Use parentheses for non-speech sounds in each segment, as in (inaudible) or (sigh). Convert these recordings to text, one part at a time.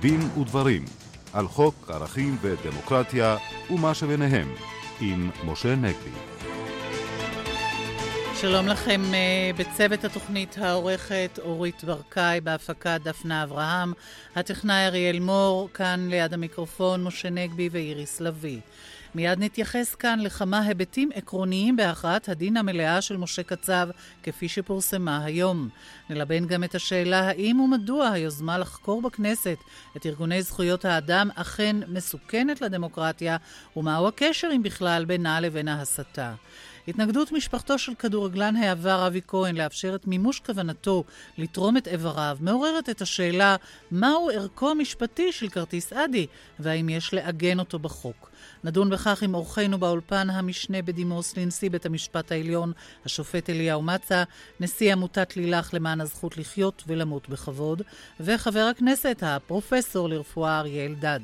דין ודברים על חוק ערכים ודמוקרטיה ומה שביניהם עם משה נגבי. שלום לכם אה, בצוות התוכנית העורכת אורית ברקאי, בהפקה דפנה אברהם, הטכנאי אריאל מור, כאן ליד המיקרופון משה נגבי ואיריס לביא. מיד נתייחס כאן לכמה היבטים עקרוניים בהכרעת הדין המלאה של משה קצב, כפי שפורסמה היום. נלבן גם את השאלה האם ומדוע היוזמה לחקור בכנסת את ארגוני זכויות האדם אכן מסוכנת לדמוקרטיה, ומהו הקשר, אם בכלל, בינה לבין ההסתה. התנגדות משפחתו של כדורגלן העבר אבי כהן לאפשר את מימוש כוונתו לתרום את איבריו מעוררת את השאלה מהו ערכו המשפטי של כרטיס אדי והאם יש לעגן אותו בחוק. נדון בכך עם אורחנו באולפן המשנה בדימוס לנשיא בית המשפט העליון, השופט אליהו מצה, נשיא עמותת לילך למען הזכות לחיות ולמות בכבוד, וחבר הכנסת הפרופסור לרפואה אריה אלדד.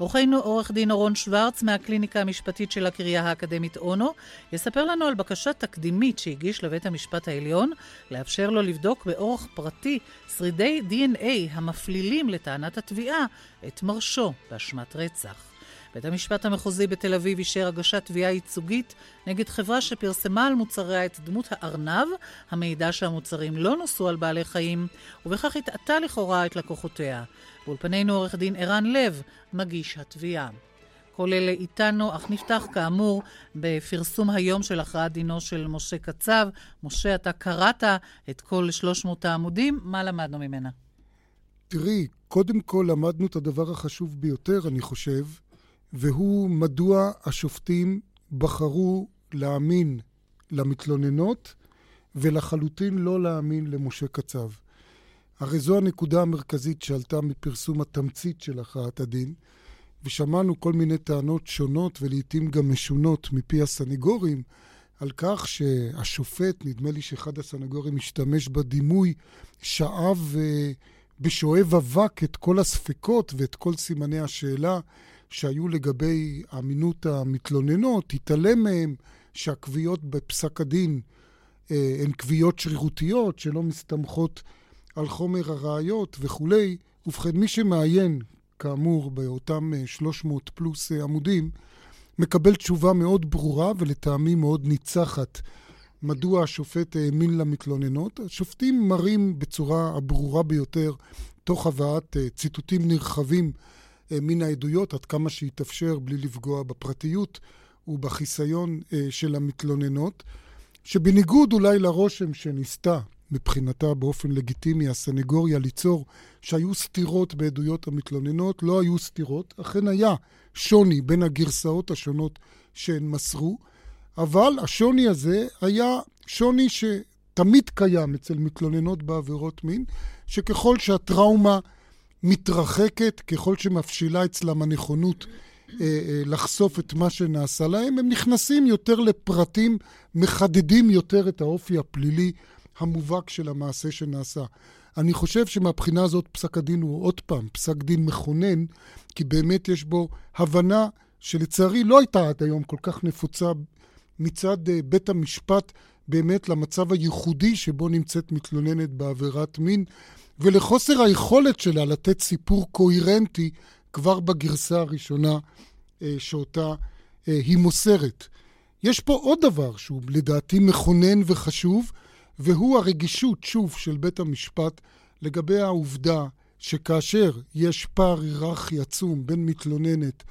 אורחנו עורך דין אורון שוורץ מהקליניקה המשפטית של הקריה האקדמית אונו יספר לנו על בקשה תקדימית שהגיש לבית המשפט העליון לאפשר לו לבדוק באורח פרטי שרידי DNA המפלילים לטענת התביעה את מרשו באשמת רצח. בית המשפט המחוזי בתל אביב אישר הגשת תביעה ייצוגית נגד חברה שפרסמה על מוצריה את דמות הארנב, המעידה שהמוצרים לא נוסו על בעלי חיים, ובכך הטעתה לכאורה את לקוחותיה. באולפנינו עורך דין ערן לב, מגיש התביעה. כל אלה איתנו, אך נפתח כאמור בפרסום היום של הכרעת דינו של משה קצב. משה, אתה קראת את כל 300 העמודים, מה למדנו ממנה? תראי, קודם כל למדנו את הדבר החשוב ביותר, אני חושב, והוא מדוע השופטים בחרו להאמין למתלוננות ולחלוטין לא להאמין למשה קצב. הרי זו הנקודה המרכזית שעלתה מפרסום התמצית של הכרעת הדין, ושמענו כל מיני טענות שונות ולעיתים גם משונות מפי הסנגורים על כך שהשופט, נדמה לי שאחד הסנגורים השתמש בדימוי, שאב uh, בשואב אבק את כל הספקות ואת כל סימני השאלה שהיו לגבי אמינות המתלוננות, התעלם מהם שהקביעות בפסק הדין אה, הן קביעות שרירותיות שלא מסתמכות על חומר הראיות וכולי. ובכן, מי שמעיין, כאמור, באותם 300 אה, פלוס אה, עמודים, מקבל תשובה מאוד ברורה ולטעמי מאוד ניצחת מדוע השופט האמין למתלוננות. השופטים מראים בצורה הברורה ביותר, תוך הבאת ציטוטים נרחבים אה, מן העדויות, עד כמה שיתאפשר בלי לפגוע בפרטיות ובחיסיון אה, של המתלוננות, שבניגוד אולי לרושם שניסתה מבחינתה באופן לגיטימי הסנגוריה ליצור שהיו סתירות בעדויות המתלוננות, לא היו סתירות, אכן היה שוני בין הגרסאות השונות שהן מסרו, אבל השוני הזה היה שוני שתמיד קיים אצל מתלוננות בעבירות מין, שככל שהטראומה מתרחקת ככל שמפשילה אצלם הנכונות אה, אה, לחשוף את מה שנעשה להם, הם נכנסים יותר לפרטים, מחדדים יותר את האופי הפלילי המובהק של המעשה שנעשה. אני חושב שמבחינה הזאת פסק הדין הוא עוד פעם פסק דין מכונן, כי באמת יש בו הבנה שלצערי לא הייתה עד היום כל כך נפוצה מצד אה, בית המשפט באמת למצב הייחודי שבו נמצאת מתלוננת בעבירת מין. ולחוסר היכולת שלה לתת סיפור קוהרנטי כבר בגרסה הראשונה אה, שאותה אה, היא מוסרת. יש פה עוד דבר שהוא לדעתי מכונן וחשוב, והוא הרגישות, שוב, של בית המשפט לגבי העובדה שכאשר יש פער היררכי עצום בין מתלוננת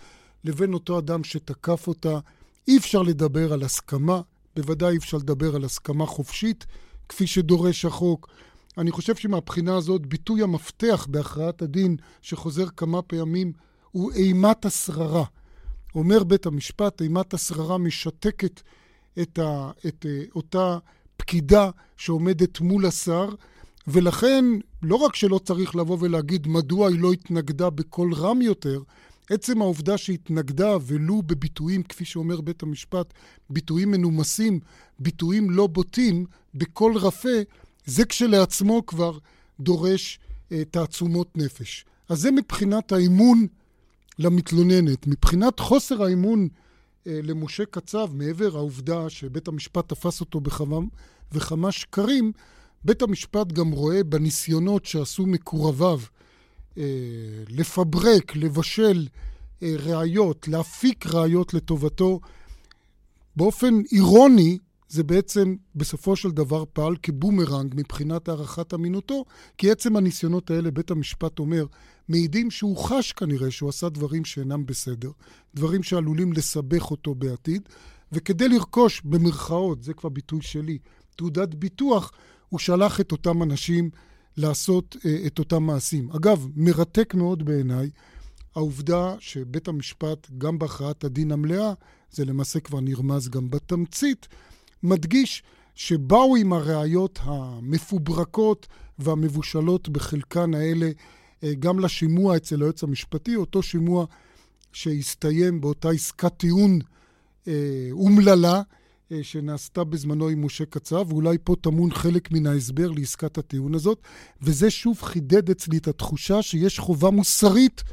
לבין אותו אדם שתקף אותה, אי אפשר לדבר על הסכמה, בוודאי אי אפשר לדבר על הסכמה חופשית, כפי שדורש החוק. אני חושב שמבחינה הזאת ביטוי המפתח בהכרעת הדין שחוזר כמה פעמים הוא אימת השררה. אומר בית המשפט, אימת השררה משתקת את, ה, את uh, אותה פקידה שעומדת מול השר, ולכן לא רק שלא צריך לבוא ולהגיד מדוע היא לא התנגדה בקול רם יותר, עצם העובדה שהתנגדה, ולו בביטויים, כפי שאומר בית המשפט, ביטויים מנומסים, ביטויים לא בוטים, בקול רפה, זה כשלעצמו כבר דורש אה, תעצומות נפש. אז זה מבחינת האמון למתלוננת. מבחינת חוסר האמון אה, למשה קצב, מעבר העובדה שבית המשפט תפס אותו בכמה וכמה שקרים, בית המשפט גם רואה בניסיונות שעשו מקורביו לפברק, לבשל ראיות, להפיק ראיות לטובתו. באופן אירוני, זה בעצם בסופו של דבר פעל כבומרנג מבחינת הערכת אמינותו, כי עצם הניסיונות האלה, בית המשפט אומר, מעידים שהוא חש כנראה שהוא עשה דברים שאינם בסדר, דברים שעלולים לסבך אותו בעתיד, וכדי לרכוש, במרכאות, זה כבר ביטוי שלי, תעודת ביטוח, הוא שלח את אותם אנשים לעשות אה, את אותם מעשים. אגב, מרתק מאוד בעיניי העובדה שבית המשפט, גם בהכרעת הדין המלאה, זה למעשה כבר נרמז גם בתמצית, מדגיש שבאו עם הראיות המפוברקות והמבושלות בחלקן האלה אה, גם לשימוע אצל היועץ המשפטי, אותו שימוע שהסתיים באותה עסקת טיעון אה, אומללה אה, שנעשתה בזמנו עם משה קצב, ואולי פה טמון חלק מן ההסבר לעסקת הטיעון הזאת, וזה שוב חידד אצלי את התחושה שיש חובה מוסרית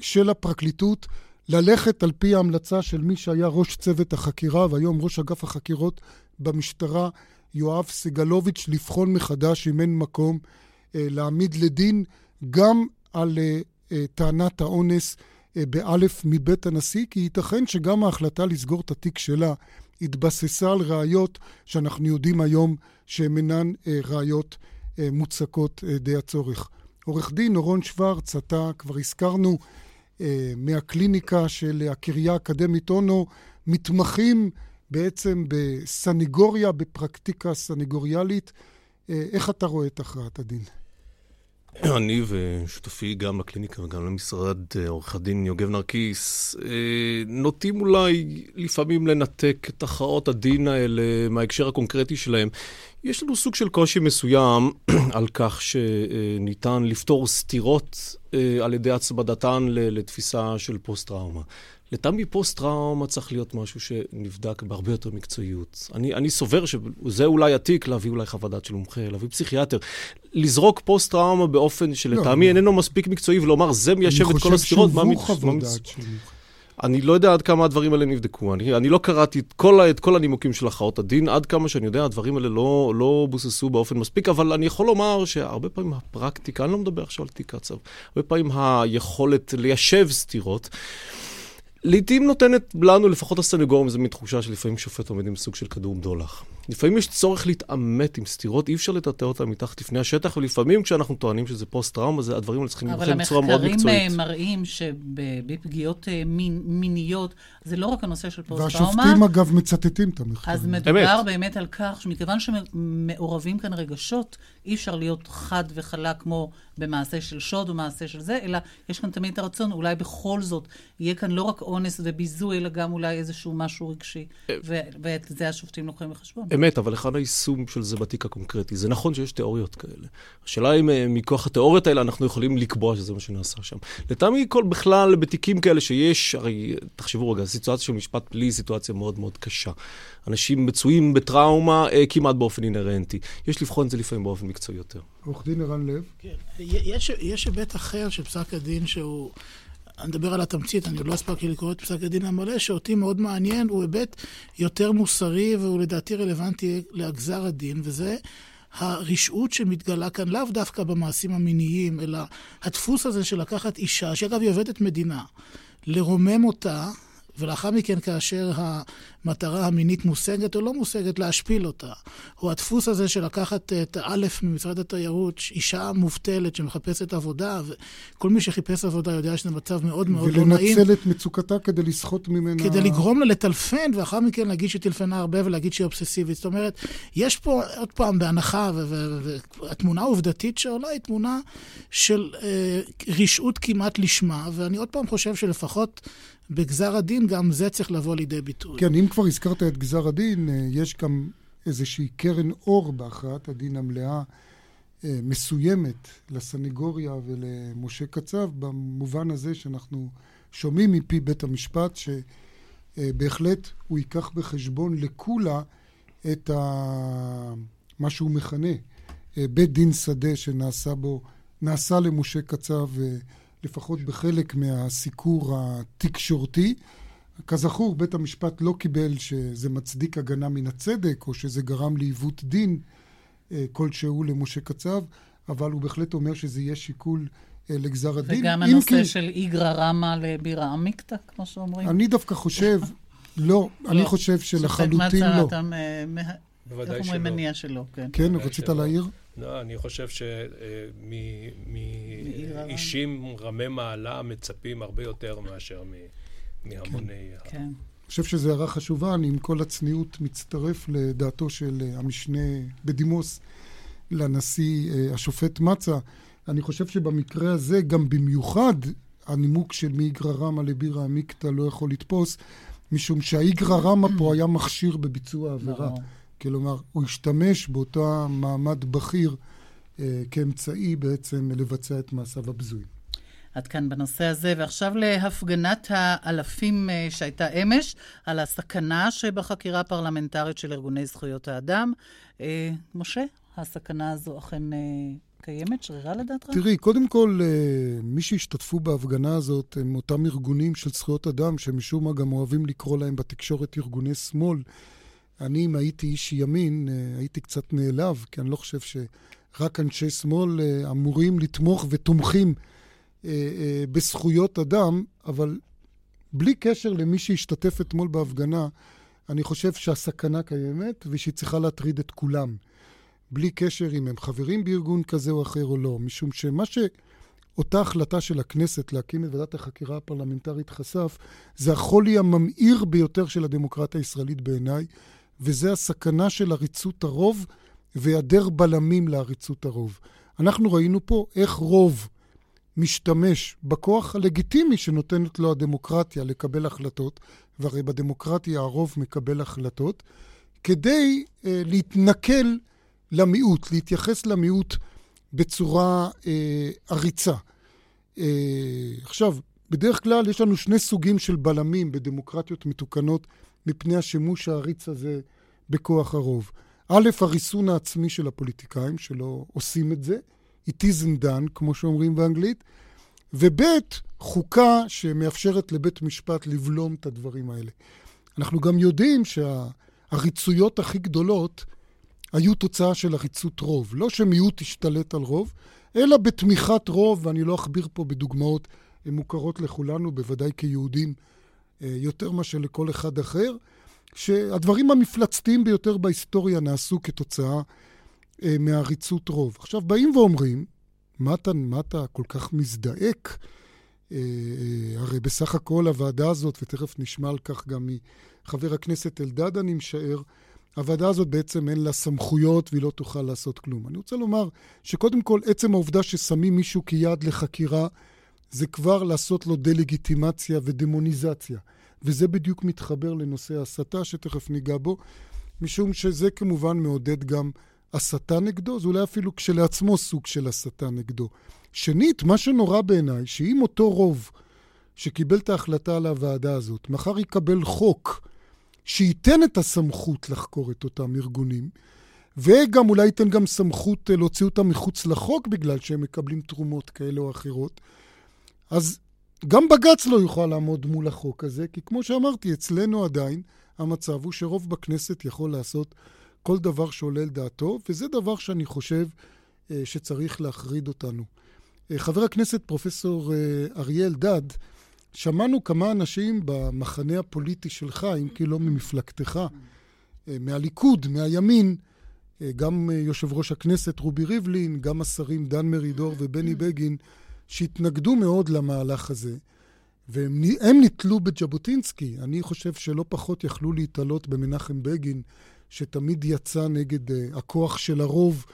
של הפרקליטות ללכת על פי ההמלצה של מי שהיה ראש צוות החקירה והיום ראש אגף החקירות במשטרה, יואב סגלוביץ', לבחון מחדש אם אין מקום אה, להעמיד לדין גם על אה, אה, טענת האונס אה, באלף מבית הנשיא, כי ייתכן שגם ההחלטה לסגור את התיק שלה התבססה על ראיות שאנחנו יודעים היום שהן אינן אה, ראיות אה, מוצקות אה, די הצורך. עורך דין אורון שוורץ, אתה כבר הזכרנו, מהקליניקה של הקריה האקדמית אונו, מתמחים בעצם בסניגוריה, בפרקטיקה סניגוריאלית. אה, איך אתה רואה את הכרעת הדין? אני ושותפי גם לקליניקה וגם למשרד, אה, עורך הדין יוגב נרקיס, נוטים אולי לפעמים לנתק את הכרעות הדין האלה מההקשר הקונקרטי שלהם. יש לנו סוג של קושי מסוים (clears throat) על כך שניתן לפתור סתירות אה, על ידי הצמדתן לתפיסה של פוסט-טראומה. לטעמי פוסט-טראומה צריך להיות משהו שנבדק בהרבה יותר מקצועיות. אני, אני סובר שזה אולי עתיק להביא אולי חוות דעת של מומחה, להביא פסיכיאטר. לזרוק פוסט-טראומה באופן שלטעמי לא, איננו מספיק מקצועי ולומר זה מיישב את כל הסתירות. אני חושב שהובאו חוות דעת של מומחה. אני לא יודע עד כמה הדברים האלה נבדקו. אני, אני לא קראתי את כל, את כל הנימוקים של הכרעות הדין, עד כמה שאני יודע, הדברים האלה לא, לא בוססו באופן מספיק, אבל אני יכול לומר שהרבה פעמים הפרקטיקה, אני לא מדבר עכשיו על תיק קצב, הרבה פעמים היכולת ליישב סתירות, לעתים נותנת לנו, לפחות הסנגורים, זו מין תחושה שלפעמים שופט עומד עם סוג של כדור בדולח. לפעמים יש צורך להתעמת עם סתירות, אי אפשר לטאטא אותן מתחת לפני השטח, ולפעמים כשאנחנו טוענים שזה פוסט-טראומה, הדברים האלה צריכים לבחון בצורה מאוד מקצועית. אבל המחקרים מראים שבפגיעות אה, מין, מיניות, זה לא רק הנושא של פוסט-טראומה. והשופטים, אגב, מצטטים את המחקרים. אז מדובר אמת. באמת על כך שמכיוון שמעורבים כאן רגשות, אי אפשר להיות חד וחלק כמו במעשה של שוד או מעשה של זה, אלא יש כאן תמיד את הרצון, אולי בכל זאת יהיה כאן לא רק אונס וביזוי, אלא גם אולי איזשהו משהו רגשי, אה. ואת זה השופטים לוקחים בחשבון. אמת, אבל היכן היישום של זה בתיק הקונקרטי? זה נכון שיש תיאוריות כאלה. השאלה אם אה, מכוח התיאוריות האלה אנחנו יכולים לקבוע שזה מה שנעשה שם. לטעמי כל בכלל בתיקים כאלה שיש, הרי תחשבו רגע, סיטואציה של משפט פלילי היא סיטואציה מאוד מאוד קשה. אנשים מצויים בטראומה אה, כמעט באופן אינהרנטי. יש לבחון את זה לפעמים באופן מקצועי יותר. עורך דין ערן לב. כן, יש היבט אחר של פסק הדין שהוא... אני מדבר על התמצית, אני עוד לא הספקתי לקרוא את פסק הדין המלא, שאותי מאוד מעניין, הוא היבט יותר מוסרי והוא לדעתי רלוונטי לגזר הדין, וזה הרשעות שמתגלה כאן לאו דווקא במעשים המיניים, אלא הדפוס הזה של לקחת אישה, שאגב היא עובדת מדינה, לרומם אותה ולאחר מכן, כאשר המטרה המינית מושגת או לא מושגת, להשפיל אותה. או הדפוס הזה של לקחת את א' ממשרד התיירות, אישה מובטלת שמחפשת עבודה, וכל מי שחיפש עבודה יודע שזה מצב מאוד מאוד לא נעים. ולנצל את מצוקתה כדי לסחוט ממנה... כדי לגרום לה לטלפן, ואחר מכן להגיד שהיא טלפנה הרבה ולהגיד שהיא אובססיבית. זאת אומרת, יש פה, עוד פעם, בהנחה, והתמונה העובדתית שעולה היא תמונה של אה, רשעות כמעט לשמה, ואני עוד פעם חושב שלפחות... בגזר הדין גם זה צריך לבוא לידי ביטוי. כן, אם כבר הזכרת את גזר הדין, אה, יש גם איזושהי קרן אור בהכרעת הדין המלאה אה, מסוימת לסנגוריה ולמשה קצב, במובן הזה שאנחנו שומעים מפי בית המשפט שבהחלט הוא ייקח בחשבון לכולה את ה... מה שהוא מכנה אה, בית דין שדה שנעשה בו, נעשה למשה קצב לפחות בחלק מהסיקור התקשורתי. כזכור, בית המשפט לא קיבל שזה מצדיק הגנה מן הצדק, או שזה גרם לעיוות דין אה, כלשהו למשה קצב. אבל הוא בהחלט אומר שזה יהיה שיקול אה, לגזר הדין. וגם הנושא כי... של איגרא רמא לבירה עמיקתא, כמו שאומרים. אני דווקא חושב, לא, אני לא. חושב שלחלוטין לא. אתה בוודאי איך אומרים מניע שלא, כן. כן, רצית להעיר? לא, אני חושב שמאישים רמי מעלה מצפים הרבה יותר מאשר מהמוני... כן. כן. אני חושב שזו הערה חשובה, אני עם כל הצניעות מצטרף לדעתו של המשנה בדימוס לנשיא השופט מצה. אני חושב שבמקרה הזה, גם במיוחד, הנימוק של מאיגרא רמא לבירא עמיקתא לא יכול לתפוס, משום שהאיגרא רמא פה היה מכשיר בביצוע העבירה. כלומר, הוא השתמש באותו מעמד בכיר אה, כאמצעי בעצם לבצע את מעשיו הבזויים. עד כאן בנושא הזה, ועכשיו להפגנת האלפים אה, שהייתה אמש, על הסכנה שבחקירה הפרלמנטרית של ארגוני זכויות האדם. אה, משה, הסכנה הזו אכן אה, קיימת, שרירה לדעתך? תראי, קודם כל, אה, מי שהשתתפו בהפגנה הזאת הם אותם ארגונים של זכויות אדם, שמשום מה גם אוהבים לקרוא להם בתקשורת ארגוני שמאל. אני, אם הייתי איש ימין, אה, הייתי קצת נעלב, כי אני לא חושב שרק אנשי שמאל אה, אמורים לתמוך ותומכים בזכויות אדם, אבל בלי קשר למי שהשתתף אתמול בהפגנה, אני חושב שהסכנה קיימת ושהיא צריכה להטריד את כולם. בלי קשר אם הם חברים בארגון כזה או אחר או לא, משום שמה שאותה החלטה של הכנסת להקים את ועדת החקירה הפרלמנטרית חשף, זה החולי הממאיר ביותר של הדמוקרטיה הישראלית בעיניי, וזה הסכנה של עריצות הרוב והיעדר בלמים לעריצות הרוב. אנחנו ראינו פה איך רוב משתמש בכוח הלגיטימי שנותנת לו הדמוקרטיה לקבל החלטות, והרי בדמוקרטיה הרוב מקבל החלטות, כדי אה, להתנכל למיעוט, להתייחס למיעוט בצורה אה, עריצה. אה, עכשיו, בדרך כלל יש לנו שני סוגים של בלמים בדמוקרטיות מתוקנות מפני השימוש העריץ הזה בכוח הרוב. א', הריסון העצמי של הפוליטיקאים, שלא עושים את זה, it isn't done, כמו שאומרים באנגלית, וב', חוקה שמאפשרת לבית משפט לבלום את הדברים האלה. אנחנו גם יודעים שהעריצויות הכי גדולות היו תוצאה של עריצות רוב. לא שמיעוט השתלט על רוב, אלא בתמיכת רוב, ואני לא אכביר פה בדוגמאות מוכרות לכולנו, בוודאי כיהודים, אה, יותר מאשר לכל אחד אחר, שהדברים המפלצתיים ביותר בהיסטוריה נעשו כתוצאה אה, מעריצות רוב. עכשיו, באים ואומרים, מה אתה, מה אתה כל כך מזדעק? אה, הרי בסך הכל הוועדה הזאת, ותכף נשמע על כך גם מחבר הכנסת אלדד, אני משער, הוועדה הזאת בעצם אין לה סמכויות והיא לא תוכל לעשות כלום. אני רוצה לומר שקודם כל, עצם העובדה ששמים מישהו כיעד לחקירה, זה כבר לעשות לו דה-לגיטימציה ודמוניזציה. וזה בדיוק מתחבר לנושא ההסתה, שתכף ניגע בו, משום שזה כמובן מעודד גם הסתה נגדו, זה אולי אפילו כשלעצמו סוג של הסתה נגדו. שנית, מה שנורא בעיניי, שאם אותו רוב שקיבל את ההחלטה על הוועדה הזאת, מחר יקבל חוק שייתן את הסמכות לחקור את אותם ארגונים, וגם אולי ייתן גם סמכות אה, להוציא אותם מחוץ לחוק בגלל שהם מקבלים תרומות כאלה או אחרות. אז גם בג"ץ לא יוכל לעמוד מול החוק הזה, כי כמו שאמרתי, אצלנו עדיין המצב הוא שרוב בכנסת יכול לעשות כל דבר שעולה על דעתו, וזה דבר שאני חושב אה, שצריך להחריד אותנו. אה, חבר הכנסת פרופסור אריה אלדד, שמענו כמה אנשים במחנה הפוליטי שלך, אם כי לא ממפלגתך, אה, מהליכוד, מהימין, אה, גם אה, יושב ראש הכנסת רובי ריבלין, גם השרים דן מרידור ובני בגין, שהתנגדו מאוד למהלך הזה. והם נתלו בז'בוטינסקי. אני חושב שלא פחות יכלו להתעלות במנחם בגין, שתמיד יצא נגד הכוח של הרוב,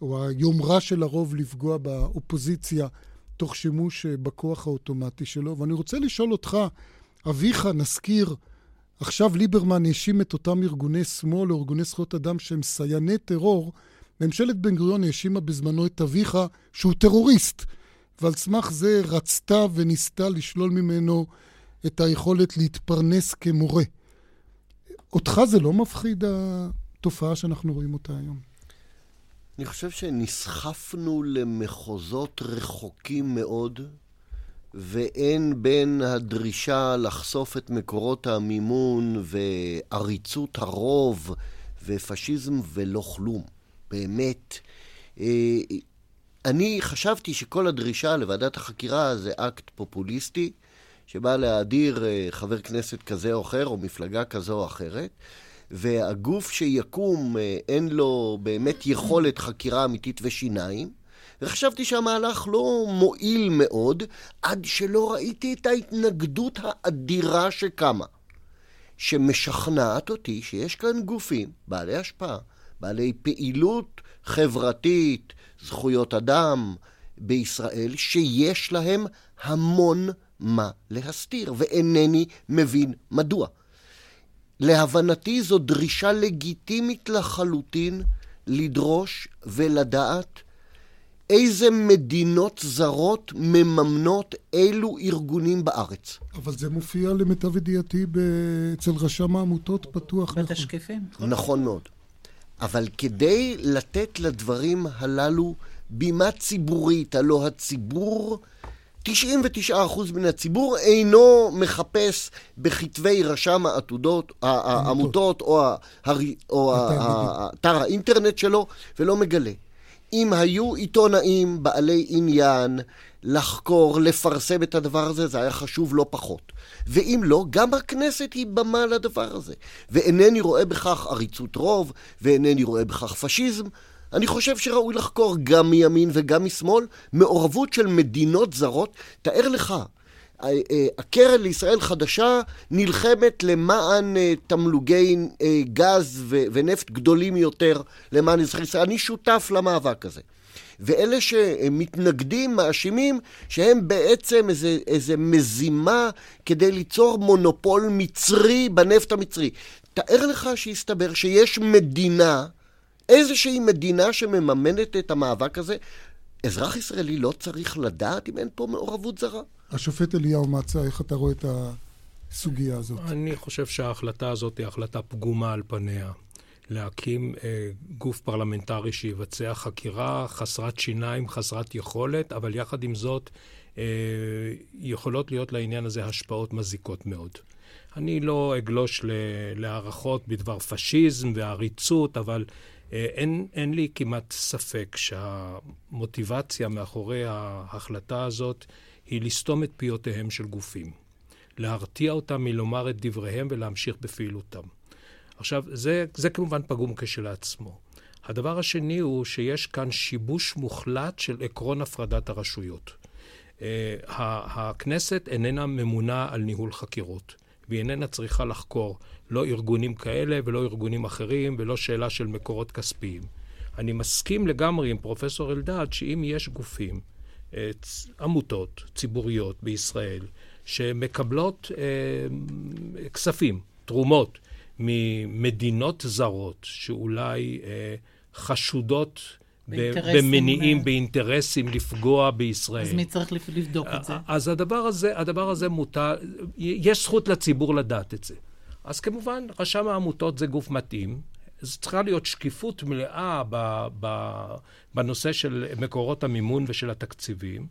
או היומרה של הרוב לפגוע באופוזיציה. תוך שימוש אה, בכוח האוטומטי שלו. ואני רוצה לשאול אותך, אביך, נזכיר, עכשיו ליברמן האשים את אותם ארגוני שמאל או ארגוני זכויות אדם שהם סייעני טרור. ממשלת בן גוריון האשימה בזמנו את אביך שהוא טרוריסט, ועל סמך זה רצתה וניסתה לשלול ממנו את היכולת להתפרנס כמורה. אותך זה לא מפחיד התופעה שאנחנו רואים אותה היום? אני חושב שנסחפנו למחוזות רחוקים מאוד, ואין בין הדרישה לחשוף את מקורות המימון ועריצות הרוב ופשיזם ולא כלום. באמת, אה, אני חשבתי שכל הדרישה לוועדת החקירה זה אקט פופוליסטי, שבא להאדיר אה, חבר כנסת כזה או אחר, או מפלגה כזו או אחרת, והגוף שיקום אה, אין לו באמת יכולת חקירה אמיתית ושיניים, וחשבתי שהמהלך לא מועיל מאוד, עד שלא ראיתי את ההתנגדות האדירה שקמה, שמשכנעת אותי שיש כאן גופים בעלי השפעה, בעלי פעילות חברתית, זכויות אדם בישראל, שיש להם המון מה להסתיר, ואינני מבין מדוע. להבנתי זו דרישה לגיטימית לחלוטין לדרוש ולדעת איזה מדינות זרות מממנות אילו ארגונים בארץ. אבל זה מופיע למיטב ידיעתי אצל רשם העמותות פתוח. בתשקיפים. נכון. נכון מאוד. אבל כדי לתת לדברים הללו בימה ציבורית, הלא הציבור, 99% מן הציבור אינו מחפש בכתבי רשם העתודות, העמותות או, או אתר האינטרנט שלו, ולא מגלה. אם היו עיתונאים בעלי עניין לחקור, לפרסם את הדבר הזה, זה היה חשוב לא פחות. ואם לא, גם הכנסת היא במה לדבר הזה. ואינני רואה בכך עריצות רוב, ואינני רואה בכך פשיזם. אני חושב שראוי לחקור גם מימין וגם משמאל מעורבות של מדינות זרות. תאר לך, אה, אה, הקרן לישראל חדשה נלחמת למען אה, תמלוגי גז ונפט גדולים יותר למען אזרחי ישראל. אני שותף למאבק הזה. ואלה שמתנגדים מאשימים שהם בעצם איזה, איזה מזימה כדי ליצור מונופול מצרי בנפט המצרי. תאר לך שיסתבר שיש מדינה, איזושהי מדינה שמממנת את המאבק הזה. אזרח ישראלי לא צריך לדעת אם אין פה מעורבות זרה. השופט אליהו מצא, איך אתה רואה את הסוגיה הזאת? אני חושב שההחלטה הזאת היא החלטה פגומה על פניה. להקים אה, גוף פרלמנטרי שיבצע חקירה חסרת שיניים, חסרת יכולת, אבל יחד עם זאת אה, יכולות להיות לעניין הזה השפעות מזיקות מאוד. אני לא אגלוש להערכות בדבר פשיזם ועריצות, אבל אה, אין, אין לי כמעט ספק שהמוטיבציה מאחורי ההחלטה הזאת היא לסתום את פיותיהם של גופים, להרתיע אותם מלומר את דבריהם ולהמשיך בפעילותם. עכשיו, זה, זה כמובן פגום כשלעצמו. הדבר השני הוא שיש כאן שיבוש מוחלט של עקרון הפרדת הרשויות. Uh, הכנסת איננה ממונה על ניהול חקירות, והיא איננה צריכה לחקור לא ארגונים כאלה ולא ארגונים אחרים ולא שאלה של מקורות כספיים. אני מסכים לגמרי עם פרופסור אלדד שאם יש גופים, אה, עמותות ציבוריות בישראל, שמקבלות uh, כספים, תרומות, ממדינות זרות שאולי אה, חשודות במניעים, אה. באינטרסים לפגוע בישראל. אז מי צריך לבדוק את זה? אז הדבר הזה, הדבר הזה מותר, יש זכות לציבור לדעת את זה. אז כמובן, רשם העמותות זה גוף מתאים. אז צריכה להיות שקיפות מלאה ב, ב, בנושא של מקורות המימון ושל התקציבים.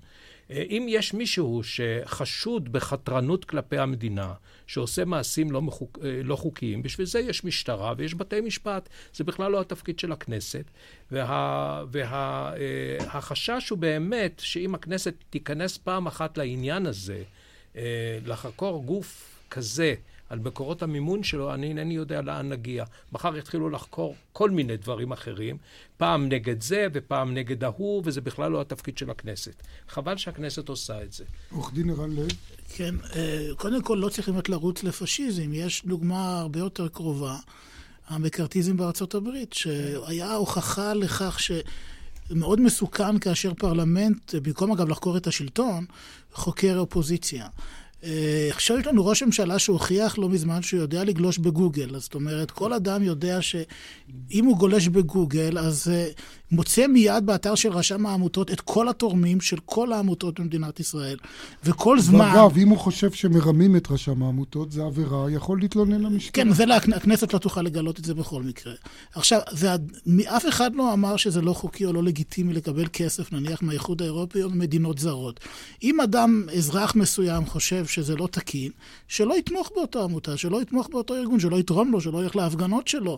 אה, אם יש מישהו שחשוד בחתרנות כלפי המדינה, שעושה מעשים לא, מחוק, אה, לא חוקיים, בשביל זה יש משטרה ויש בתי משפט. זה בכלל לא התפקיד של הכנסת. והחשש וה, וה, הוא באמת שאם הכנסת תיכנס פעם אחת לעניין הזה, אה, לחקור גוף כזה, על מקורות המימון שלו, אני אינני יודע לאן נגיע. מחר יתחילו לחקור כל מיני דברים אחרים, פעם נגד זה ופעם נגד ההוא, וזה בכלל לא התפקיד של הכנסת. חבל שהכנסת עושה את זה. עורך דין ערן לב. כן, אה, קודם כל לא צריכים להיות לרוץ לפשיזם. יש דוגמה הרבה יותר קרובה, המקארתיזם בארצות הברית, שהיה הוכחה לכך ש... מאוד מסוכן כאשר פרלמנט, במקום אגב לחקור את השלטון, חוקר אופוזיציה. אה, עכשיו יש לנו ראש ממשלה שהוכיח לא מזמן שהוא יודע לגלוש בגוגל. זאת אומרת, כל אדם יודע שאם הוא גולש בגוגל, אז uh, מוצא מיד באתר של רשם העמותות את כל התורמים של כל העמותות במדינת ישראל. וכל זמן... ואגב, אם הוא חושב שמרמים את רשם העמותות, זה עבירה, יכול להתלונן למשטרה. כן, זה, הכנסת לא תוכל לגלות את זה בכל מקרה. עכשיו, זה, אף אחד לא אמר שזה לא חוקי או לא לגיטימי לקבל כסף, נניח, מהאיחוד האירופי או ממדינות זרות. אם אדם, אזרח מסוים, חושב שזה לא תקין, שלא יתמוך באותה עמותה, שלא יתמוך באותו ארגון, שלא יתרום לו, שלא ילך להפגנות שלו.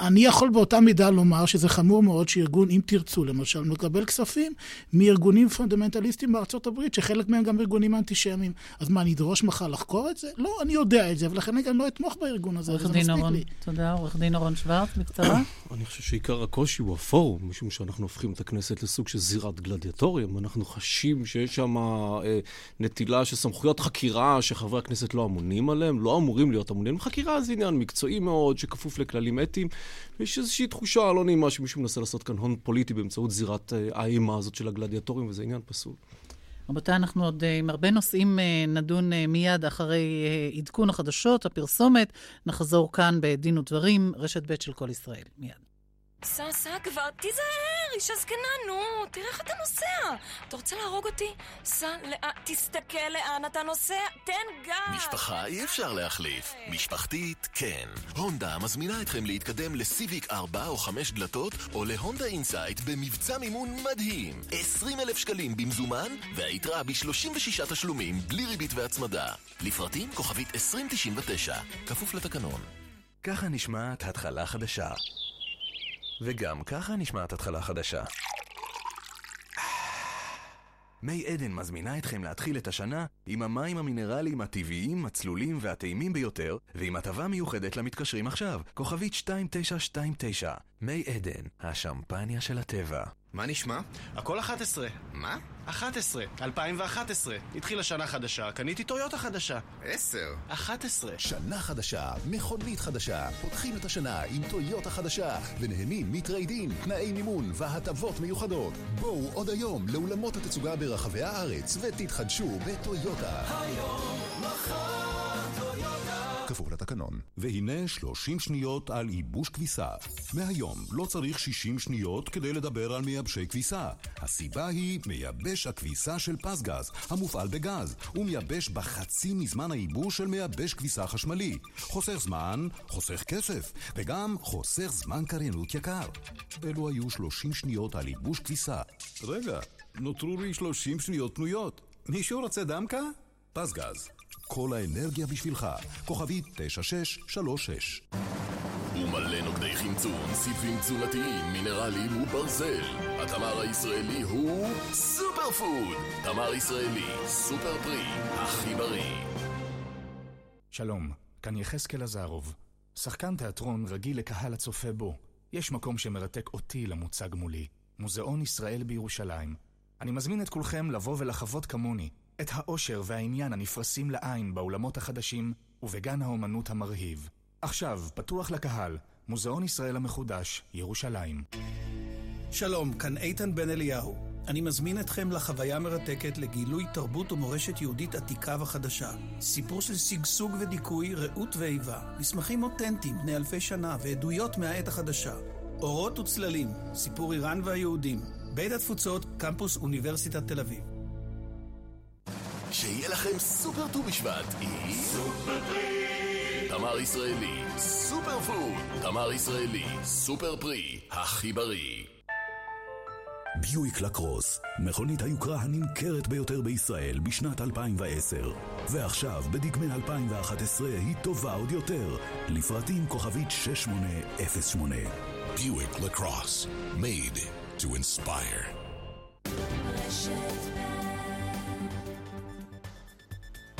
אני יכול באותה מידה לומר שזה חמור מאוד שארגון, אם תרצו למשל, מקבל כספים מארגונים פונדמנטליסטיים בארצות הברית, שחלק מהם גם ארגונים אנטישמיים. אז מה, נדרוש מחר לחקור את זה? לא, אני יודע את זה, ולכן אני גם לא אתמוך בארגון הזה, וזה מספיק אורון, לי. תודה, עורך דין אורון שוורץ, בקצרה. (coughs) אני חושב שעיקר הקושי הוא הפורום, משום שאנחנו הופכים את הכנסת לסוג של זירת גלדיאטוריום. אנחנו חשים שיש שם אה, נטילה של סמכויות חקירה שחברי הכנסת לא אמונים עליהם, לא אמורים להיות אמונים. חקירה זה עניין מקצועי מאוד, שכפוף לכללים אתיים. ויש איזושהי תחושה לא נעימה שמישהו מנסה לעשות כאן הון פוליטי באמצעות זירת אה, האימה הזאת של הגלדיאטורים, וזה עניין פסול. רבותיי, אנחנו עוד אה, עם הרבה נושאים אה, נדון מיד אחרי עדכון החדשות, הפרסומת. נחזור כאן בדין ודברים, רשת ב' של כל ישראל. מיד. סע, סע כבר, תיזהר, אישה זקנה, נו, תראה איך אתה נוסע. אתה רוצה להרוג אותי? סע, לאן, תסתכל לאן אתה נוסע, תן גז. משפחה אי אפשר להחליף, משפחתית כן. הונדה מזמינה אתכם להתקדם לסיביק 4 או 5 דלתות, או להונדה אינסייט במבצע מימון מדהים. 20 אלף שקלים במזומן, והיתרה ב-36 תשלומים, בלי ריבית והצמדה. לפרטים כוכבית 2099, כפוף לתקנון. ככה נשמעת התחלה חדשה. וגם ככה נשמעת התחלה חדשה. מי עדן מזמינה אתכם להתחיל את השנה עם המים המינרליים הטבעיים, הצלולים והטעימים ביותר, ועם הטבה מיוחדת למתקשרים עכשיו, כוכבית 2929. מי עדן, השמפניה של הטבע. מה נשמע? הכל 11. מה? 11, 2011. התחילה שנה חדשה, קניתי טויוטה חדשה. 10. 11. שנה חדשה, מכונית חדשה. פותחים את השנה עם טויוטה חדשה, ונהנים מטריידין, תנאי מימון והטבות מיוחדות. בואו עוד היום לאולמות התצוגה ברחבי הארץ, ותתחדשו בטויוטה. היום, מחר. כפוף לתקנון. והנה 30 שניות על ייבוש כביסה. מהיום לא צריך 60 שניות כדי לדבר על מייבשי כביסה. הסיבה היא מייבש הכביסה של פסגז, המופעל בגז. הוא מייבש בחצי מזמן הייבוש של מייבש כביסה חשמלי. חוסך זמן, חוסך כסף, וגם חוסך זמן קריינות יקר. אלו היו 30 שניות על ייבוש כביסה. רגע, נותרו לי 30 שניות פנויות. מישהו רוצה דמקה? פסגז. כל האנרגיה בשבילך. כוכבית 9636. ומלא נוגדי חמצון, סיבים תזונתיים, מינרלים וברזל. התמר הישראלי הוא סופר פוד. תמר ישראלי, סופר פרי, הכי בריא. שלום, כאן יחזקאל עזרוב. שחקן תיאטרון רגיל לקהל הצופה בו. יש מקום שמרתק אותי למוצג מולי. מוזיאון ישראל בירושלים. אני מזמין את כולכם לבוא ולחוות כמוני את האושר והעניין הנפרסים לעין באולמות החדשים ובגן האומנות המרהיב. עכשיו, פתוח לקהל, מוזיאון ישראל המחודש, ירושלים. שלום, כאן איתן בן אליהו. אני מזמין אתכם לחוויה מרתקת לגילוי תרבות ומורשת יהודית עתיקה וחדשה. סיפור של שגשוג ודיכוי, רעות ואיבה, מסמכים אותנטיים בני אלפי שנה ועדויות מהעת החדשה. אורות וצללים, סיפור איראן והיהודים. בית התפוצות, קמפוס אוניברסיטת תל אביב. שיהיה לכם סופר ט"ו בשבט עם... סופר פרי! תמר ישראלי, סופר פוד! תמר ישראלי, סופר פרי, הכי בריא. ביואיק לקרוס, מכונית היוקרה הנמכרת ביותר בישראל בשנת 2010. ועכשיו, בדגמי 2011, היא טובה עוד יותר. לפרטים כוכבית 6808. ביואיק לקרוס, made to inspire.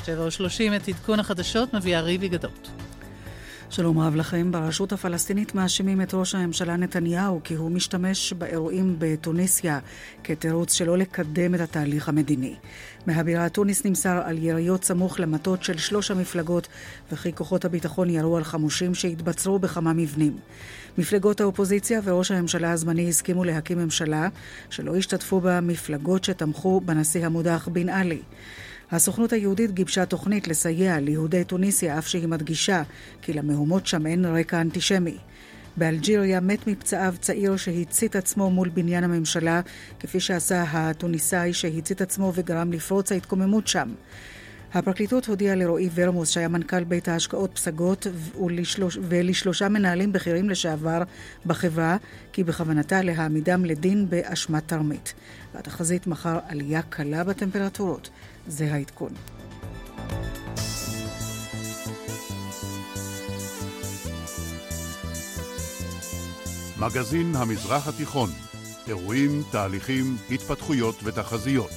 שבע ושלושים את עדכון החדשות מביאה ריבי גדות. שלום רב לכם. ברשות הפלסטינית מאשימים את ראש הממשלה נתניהו כי הוא משתמש באירועים בתוניסיה כתירוץ שלא לקדם את התהליך המדיני. מהבירה תוניס נמסר על יריות סמוך למטות של שלוש המפלגות וכי כוחות הביטחון ירו על חמושים שהתבצרו בכמה מבנים. מפלגות האופוזיציה וראש הממשלה הזמני הסכימו להקים ממשלה שלא השתתפו בה מפלגות שתמכו בנשיא המודח בן עלי. הסוכנות היהודית גיבשה תוכנית לסייע ליהודי טוניסיה, אף שהיא מדגישה כי למהומות שם אין רקע אנטישמי. באלג'יריה מת מפצעיו צעיר שהצית עצמו מול בניין הממשלה, כפי שעשה הטוניסאי שהצית עצמו וגרם לפרוץ ההתקוממות שם. הפרקליטות הודיעה לרועי ורמוס, שהיה מנכ"ל בית ההשקעות פסגות, ולשלוש, ולשלושה מנהלים בכירים לשעבר בחברה, כי בכוונתה להעמידם לדין באשמת תרמית. והתחזית מחר עלייה קלה בטמפרטורות. זה העדכון. מגזין המזרח התיכון, אירועים, תהליכים, התפתחויות ותחזיות.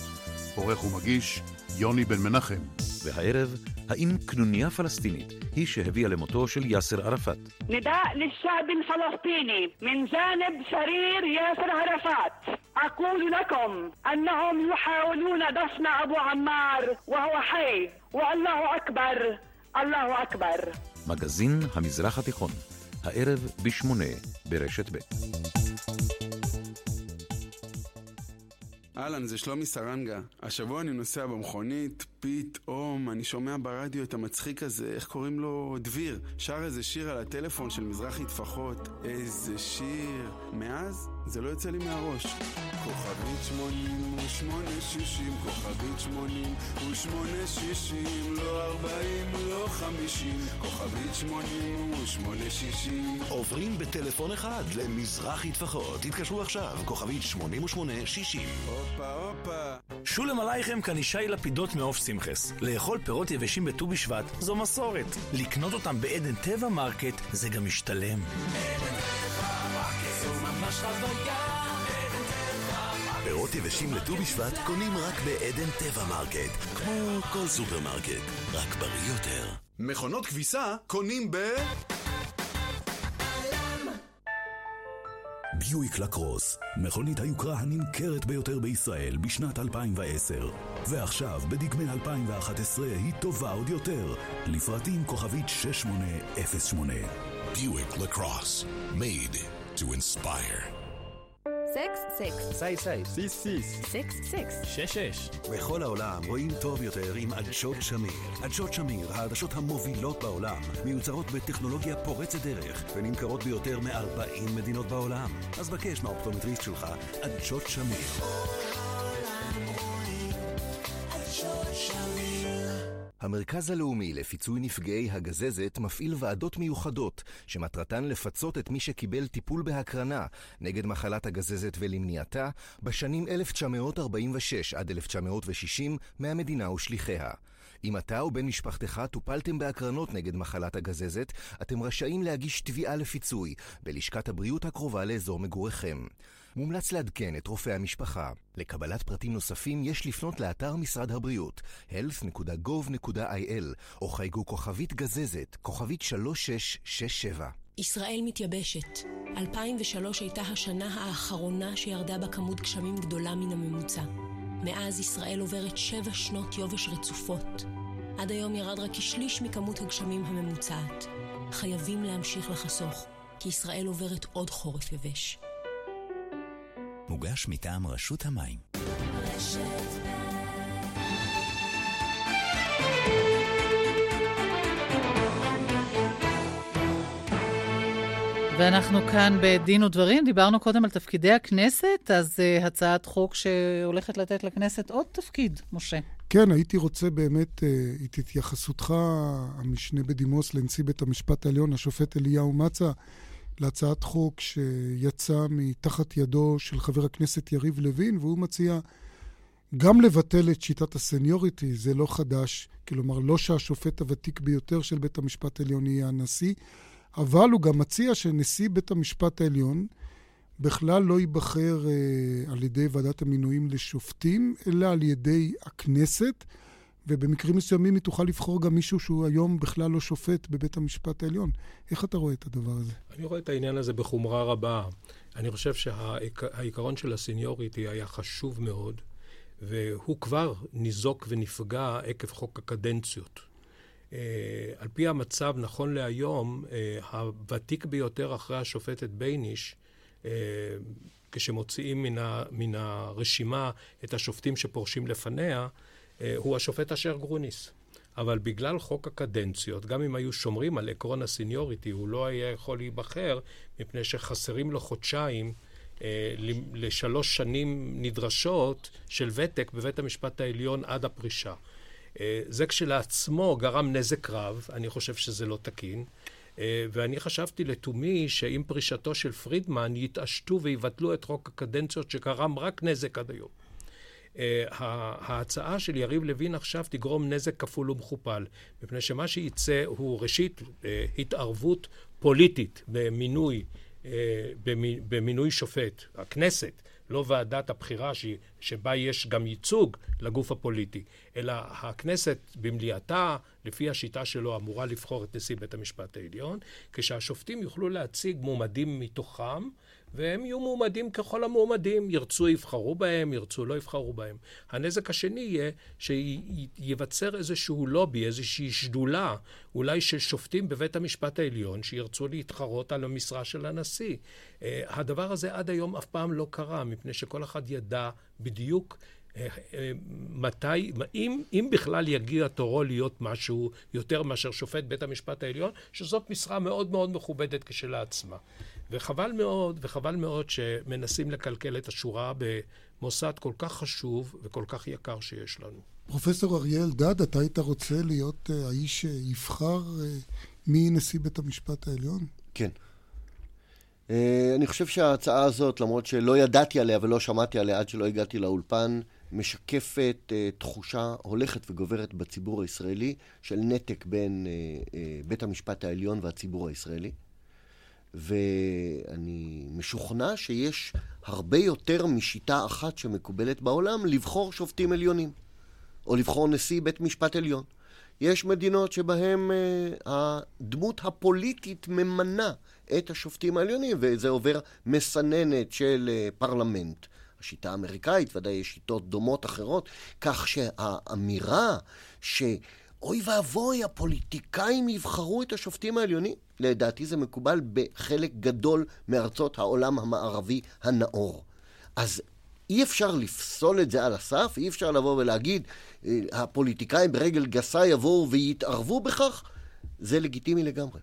עורך ומגיש יוני בן מנחם. והערב, האם קנוניה פלסטינית היא שהביאה למותו של יאסר ערפאת? نداء للشعب الفلسطيني من جانب سرير ياسر عرفات أقول لكم أنهم يحاولون دفن أبو عمار وهو حي والله أكبر الله أكبر מגזין המזרח התיכון, הערב בשמונה ברשת ב'. אהלן, זה שלומי סרנגה. השבוע אני נוסע במכונית, פתאום אני שומע ברדיו את המצחיק הזה, איך קוראים לו? דביר. שר איזה שיר על הטלפון של מזרחי טפחות. איזה שיר. מאז זה לא יוצא לי מהראש. כוכבית 8860, כוכבית 8860, לא 40, לא 50, כוכבית 8860. עוברים בטלפון אחד למזרחי טפחות. תתקשרו עכשיו, כוכבית 8860. הופה, הופה. שולם עלייכם כאן ישי לפידות מעוף שמחס. לאכול פירות יבשים בט"ו בשבט זו מסורת. לקנות אותם בעדן טבע מרקט זה גם משתלם. פירות יבשים לט"ו בשבט קונים רק בעדן טבע מרקט. כמו כל סופרמרקט, רק בריא יותר. מכונות כביסה קונים ב... ביואיק לקרוס, מכונית היוקרה הנמכרת ביותר בישראל בשנת 2010. ועכשיו, בדגמי 2011, היא טובה עוד יותר. לפרטים כוכבית 6808. ביואיק לקרוס, made to inspire. סקס, סקס. Six six. Six six. סקס, סקס. שש שש. בכל העולם רואים טוב יותר עם עדשות שמיר. עדשות שמיר, העדשות המובילות בעולם, מיוצרות בטכנולוגיה פורצת דרך, ונמכרות ביותר מ-40 מדינות בעולם. אז בקש מהאופטומטריסט שלך עדשות שמיר. המרכז הלאומי לפיצוי נפגעי הגזזת מפעיל ועדות מיוחדות שמטרתן לפצות את מי שקיבל טיפול בהקרנה נגד מחלת הגזזת ולמניעתה בשנים 1946 עד 1960 מהמדינה ושליחיה. אם אתה או בן משפחתך טופלתם בהקרנות נגד מחלת הגזזת, אתם רשאים להגיש תביעה לפיצוי בלשכת הבריאות הקרובה לאזור מגוריכם. מומלץ לעדכן את רופאי המשפחה. לקבלת פרטים נוספים יש לפנות לאתר משרד הבריאות health.gov.il או חייגו כוכבית גזזת, כוכבית 3667. ישראל מתייבשת. 2003 הייתה השנה האחרונה שירדה בה כמות גשמים גדולה מן הממוצע. מאז ישראל עוברת שבע שנות יובש רצופות. עד היום ירד רק כשליש מכמות הגשמים הממוצעת. חייבים להמשיך לחסוך, כי ישראל עוברת עוד חורף יבש. מוגש מטעם רשות המים. ואנחנו כאן בדין ודברים, דיברנו קודם על תפקידי הכנסת, אז uh, הצעת חוק שהולכת לתת לכנסת עוד תפקיד, משה. כן, הייתי רוצה באמת uh, את התייחסותך, המשנה בדימוס לנשיא בית המשפט העליון, השופט אליהו מצה, להצעת חוק שיצא מתחת ידו של חבר הכנסת יריב לוין, והוא מציע גם לבטל את שיטת הסניוריטי, זה לא חדש, כלומר, לא שהשופט הוותיק ביותר של בית המשפט העליון יהיה הנשיא, אבל הוא גם מציע שנשיא בית המשפט העליון בכלל לא ייבחר אה, על ידי ועדת המינויים לשופטים, אלא על ידי הכנסת, ובמקרים מסוימים היא תוכל לבחור גם מישהו שהוא היום בכלל לא שופט בבית המשפט העליון. איך אתה רואה את הדבר הזה? אני רואה את העניין הזה בחומרה רבה. אני חושב שהעיקרון של ה seniority היה חשוב מאוד, והוא כבר ניזוק ונפגע עקב חוק הקדנציות. אה, על פי המצב, נכון להיום, אה, הוותיק ביותר אחרי השופטת בייניש, uh, כשמוציאים מן, מן הרשימה את השופטים שפורשים לפניה, הוא השופט אשר גרוניס. אבל בגלל חוק הקדנציות, גם אם היו שומרים על עקרון הסניוריטי, הוא לא היה יכול להיבחר, מפני שחסרים לו חודשיים uh, לשלוש שנים נדרשות של ותק בבית המשפט העליון עד הפרישה. זה כשלעצמו גרם נזק רב, אני חושב שזה לא תקין. ואני חשבתי לתומי שעם פרישתו של פרידמן יתעשתו ויבטלו את חוק הקדנציות שגרם רק נזק עד היום. ההצעה של יריב לוין עכשיו תגרום נזק כפול ומכופל, מפני שמה שייצא הוא ראשית התערבות פוליטית במינוי במינוי שופט, הכנסת, לא ועדת הבחירה ש, שבה יש גם ייצוג לגוף הפוליטי, אלא הכנסת במליאתה, לפי השיטה שלו, אמורה לבחור את נשיא בית המשפט העליון, כשהשופטים יוכלו להציג מועמדים מתוכם, והם יהיו מועמדים ככל המועמדים, ירצו יבחרו בהם, ירצו לא יבחרו בהם. הנזק השני יהיה שייווצר איזשהו לובי, איזושהי שדולה, אולי של שופטים בבית המשפט העליון, שירצו להתחרות על המשרה של הנשיא. אה, הדבר הזה עד היום אף פעם לא קרה, מפני שכל אחד ידע בדיוק אה, אה, מתי, אם, אם בכלל יגיע תורו להיות משהו יותר מאשר שופט בית המשפט העליון, שזאת משרה מאוד מאוד מכובדת כשלעצמה. וחבל מאוד, וחבל מאוד שמנסים לקלקל את השורה במוסד כל כך חשוב וכל כך יקר שיש לנו. פרופסור אריה אלדד, אתה היית רוצה להיות uh, האיש שיבחר uh, מי נשיא בית המשפט העליון? כן. Uh, אני חושב שההצעה הזאת, למרות שלא ידעתי עליה ולא שמעתי עליה עד שלא הגעתי לאולפן, משקפת uh, תחושה הולכת וגוברת בציבור הישראלי של נתק בין uh, uh, בית המשפט העליון והציבור הישראלי. ואני משוכנע שיש הרבה יותר משיטה אחת שמקובלת בעולם לבחור שופטים עליונים, או לבחור נשיא בית משפט עליון. יש מדינות שבהן uh, הדמות הפוליטית ממנה את השופטים העליונים, וזה עובר מסננת של uh, פרלמנט. השיטה האמריקאית, ודאי יש שיטות דומות אחרות, כך שהאמירה ש... אוי ואבוי, הפוליטיקאים יבחרו את השופטים העליונים. לדעתי זה מקובל בחלק גדול מארצות העולם המערבי הנאור. אז אי אפשר לפסול את זה על הסף, אי אפשר לבוא ולהגיד, אה, הפוליטיקאים ברגל גסה יבואו ויתערבו בכך, זה לגיטימי לגמרי.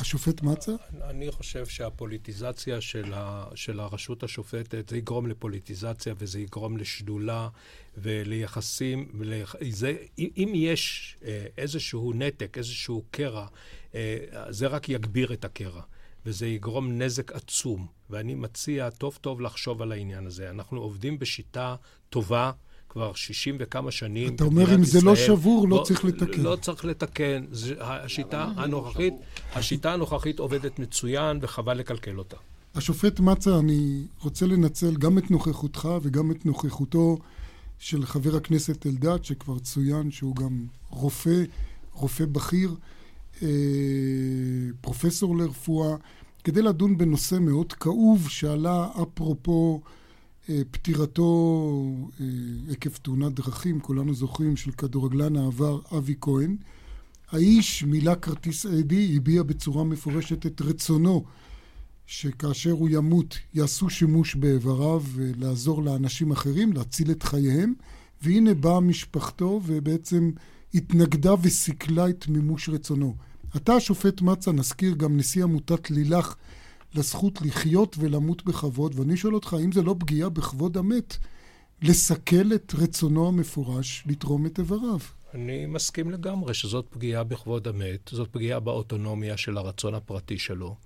השופט מצה? אני חושב שהפוליטיזציה של, ה, של הרשות השופטת, זה יגרום לפוליטיזציה וזה יגרום לשדולה וליחסים. וליח... זה, אם יש אה, איזשהו נתק, איזשהו קרע, אה, זה רק יגביר את הקרע. וזה יגרום נזק עצום. ואני מציע טוב טוב לחשוב על העניין הזה. אנחנו עובדים בשיטה טובה. כבר 60 וכמה שנים. אתה אומר, אם זה לא שבור, לא, לא צריך לתקן. לא צריך לתקן. זה, השיטה הנוכחית, השיטה הנוכחית עובדת מצוין, וחבל לקלקל אותה. השופט מצה, אני רוצה לנצל גם את נוכחותך וגם את נוכחותו של חבר הכנסת אלדד, שכבר צוין שהוא גם רופא, רופא בכיר, אה, פרופסור לרפואה, כדי לדון בנושא מאוד כאוב שעלה אפרופו פטירתו אה, עקב תאונת דרכים, כולנו זוכרים, של כדורגלן העבר אבי כהן. האיש מילא כרטיס אדי, הביע בצורה מפורשת את רצונו שכאשר הוא ימות יעשו שימוש באיבריו לעזור לאנשים אחרים, להציל את חייהם, והנה באה משפחתו ובעצם התנגדה וסיכלה את מימוש רצונו. אתה, השופט מצה, נזכיר גם נשיא עמותת לילך לזכות לחיות ולמות בכבוד, ואני שואל אותך, האם זה לא פגיעה בכבוד המת לסכל את רצונו המפורש לתרום את איבריו? אני מסכים לגמרי שזאת פגיעה בכבוד המת, זאת פגיעה באוטונומיה של הרצון הפרטי שלו.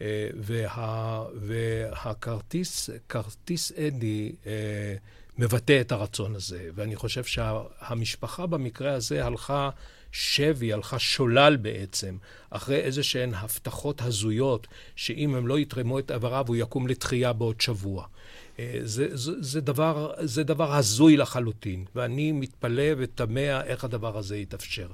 אה, וה, והכרטיס, כרטיס אדי אה, מבטא את הרצון הזה, ואני חושב שהמשפחה במקרה הזה הלכה שבי, הלכה שולל בעצם, אחרי איזה שהן הבטחות הזויות, שאם הם לא יתרמו את איבריו, הוא יקום לתחייה בעוד שבוע. אה, זה, זה, זה, דבר, זה דבר הזוי לחלוטין, ואני מתפלא ותמה איך הדבר הזה יתאפשר.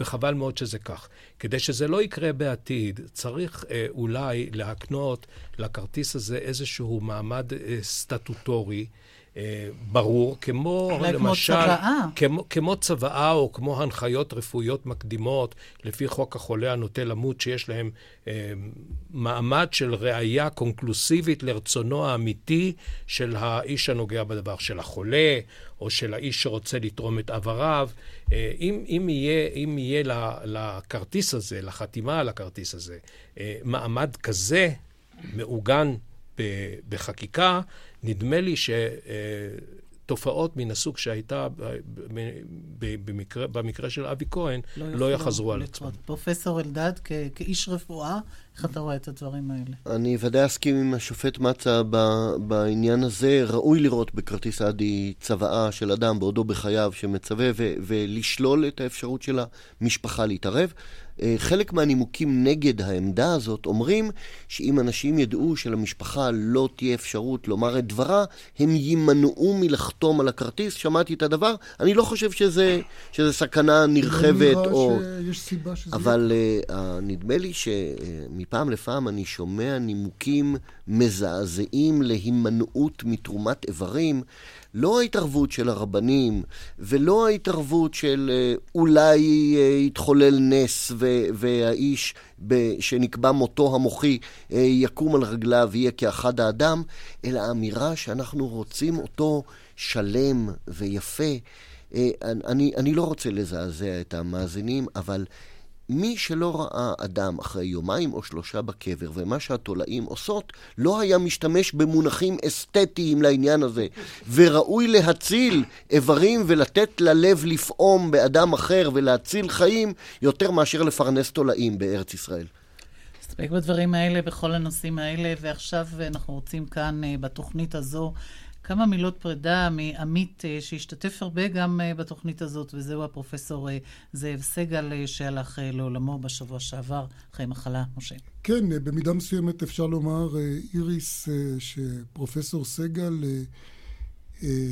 וחבל מאוד שזה כך. כדי שזה לא יקרה בעתיד, צריך אה, אולי להקנות לכרטיס הזה איזשהו מעמד אה, סטטוטורי. אה, ברור, כמו למשל... כמו צוואה. כמו, כמו צוואה או כמו הנחיות רפואיות מקדימות, לפי חוק החולה הנוטה למות, שיש להם אה, מעמד של ראייה קונקלוסיבית לרצונו האמיתי של האיש הנוגע בדבר, של החולה, או של האיש שרוצה לתרום את עבריו. אה, אם, אם יהיה, אם יהיה לכרטיס הזה, לחתימה על הכרטיס הזה, אה, מעמד כזה, מעוגן בחקיקה, נדמה לי שתופעות מן הסוג שהייתה במקרה, במקרה של אבי כהן לא, לא יחזרו על עצמם. פרופסור אלדד, כאיש רפואה, איך אתה רואה את הדברים האלה? אני ודאי אסכים עם השופט מצה בעניין הזה. ראוי לראות בכרטיס אדי צוואה של אדם בעודו בחייו שמצווה ולשלול את האפשרות של המשפחה להתערב. אה, חלק מהנימוקים נגד העמדה הזאת אומרים שאם אנשים ידעו שלמשפחה לא תהיה אפשרות לומר את דברה, הם יימנעו מלחתום על הכרטיס. שמעתי את הדבר. אני לא חושב שזה, שזה סכנה נרחבת לא או... שיש סיבה שזה... אבל uh, נדמה לי שמפעם לפעם אני שומע נימוקים מזעזעים להימנעות מתרומת איברים. לא ההתערבות של הרבנים, ולא ההתערבות של אה, אולי אה, יתחולל נס והאיש שנקבע מותו המוחי אה, יקום על רגליו ויהיה כאחד האדם, אלא האמירה שאנחנו רוצים אותו שלם ויפה. אני, אני לא רוצה לזעזע את המאזינים, אבל מי שלא ראה אדם אחרי יומיים או שלושה בקבר, ומה שהתולעים עושות, לא היה משתמש במונחים אסתטיים לעניין הזה. וראוי להציל איברים ולתת ללב לפעום באדם אחר ולהציל חיים, יותר מאשר לפרנס תולעים בארץ ישראל. נסתפק בדברים האלה, בכל הנושאים האלה, ועכשיו אנחנו רוצים כאן, אה, בתוכנית הזו, כמה מילות פרידה מעמית אה, שהשתתף הרבה גם אה, בתוכנית הזאת, וזהו הפרופסור אה, זאב סגל שהלך לעולמו בשבוע שעבר אחרי מחלה, משה. כן, במידה מסוימת אפשר לומר, איריס, שפרופסור סגל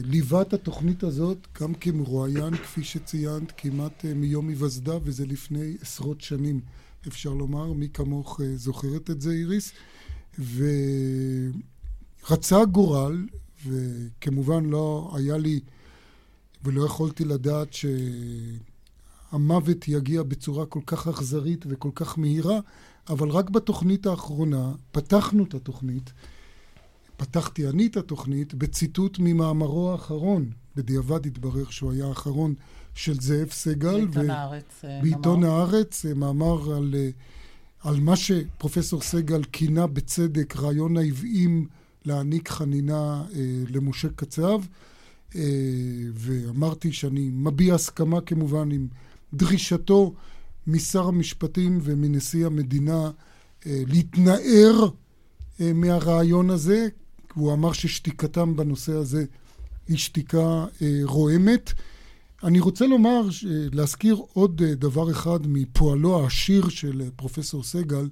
ליווה את התוכנית הזאת גם כמרואיין, כפי שציינת, כמעט מיום היווסדה, וזה לפני עשרות שנים, אפשר לומר. מי כמוך זוכרת את זה, איריס? ורצה גורל וכמובן לא היה לי ולא יכולתי לדעת שהמוות יגיע בצורה כל כך אכזרית וכל כך מהירה, אבל רק בתוכנית האחרונה, פתחנו את התוכנית, פתחתי אני את התוכנית בציטוט ממאמרו האחרון, בדיעבד התברר שהוא היה האחרון של זאב סגל. בעיתון ו... הארץ. אה, בעיתון מאמר. הארץ, אה, מאמר על, אה, על מה שפרופסור סגל כינה בצדק רעיון העוועים להעניק חנינה אה, למשה קצב, אה, ואמרתי שאני מביע הסכמה כמובן עם דרישתו משר המשפטים ומנשיא המדינה אה, להתנער אה, מהרעיון הזה. הוא אמר ששתיקתם בנושא הזה היא שתיקה אה, רועמת. אני רוצה לומר, להזכיר עוד אה, דבר אחד מפועלו העשיר של אה, פרופסור סגל,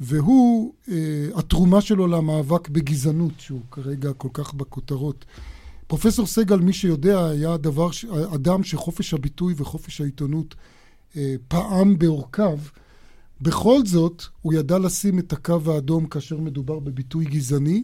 והוא uh, התרומה שלו למאבק בגזענות, שהוא כרגע כל כך בכותרות. פרופסור סגל, מי שיודע, היה דבר, אדם שחופש הביטוי וחופש העיתונות uh, פעם בעורקיו. בכל זאת, הוא ידע לשים את הקו האדום כאשר מדובר בביטוי גזעני,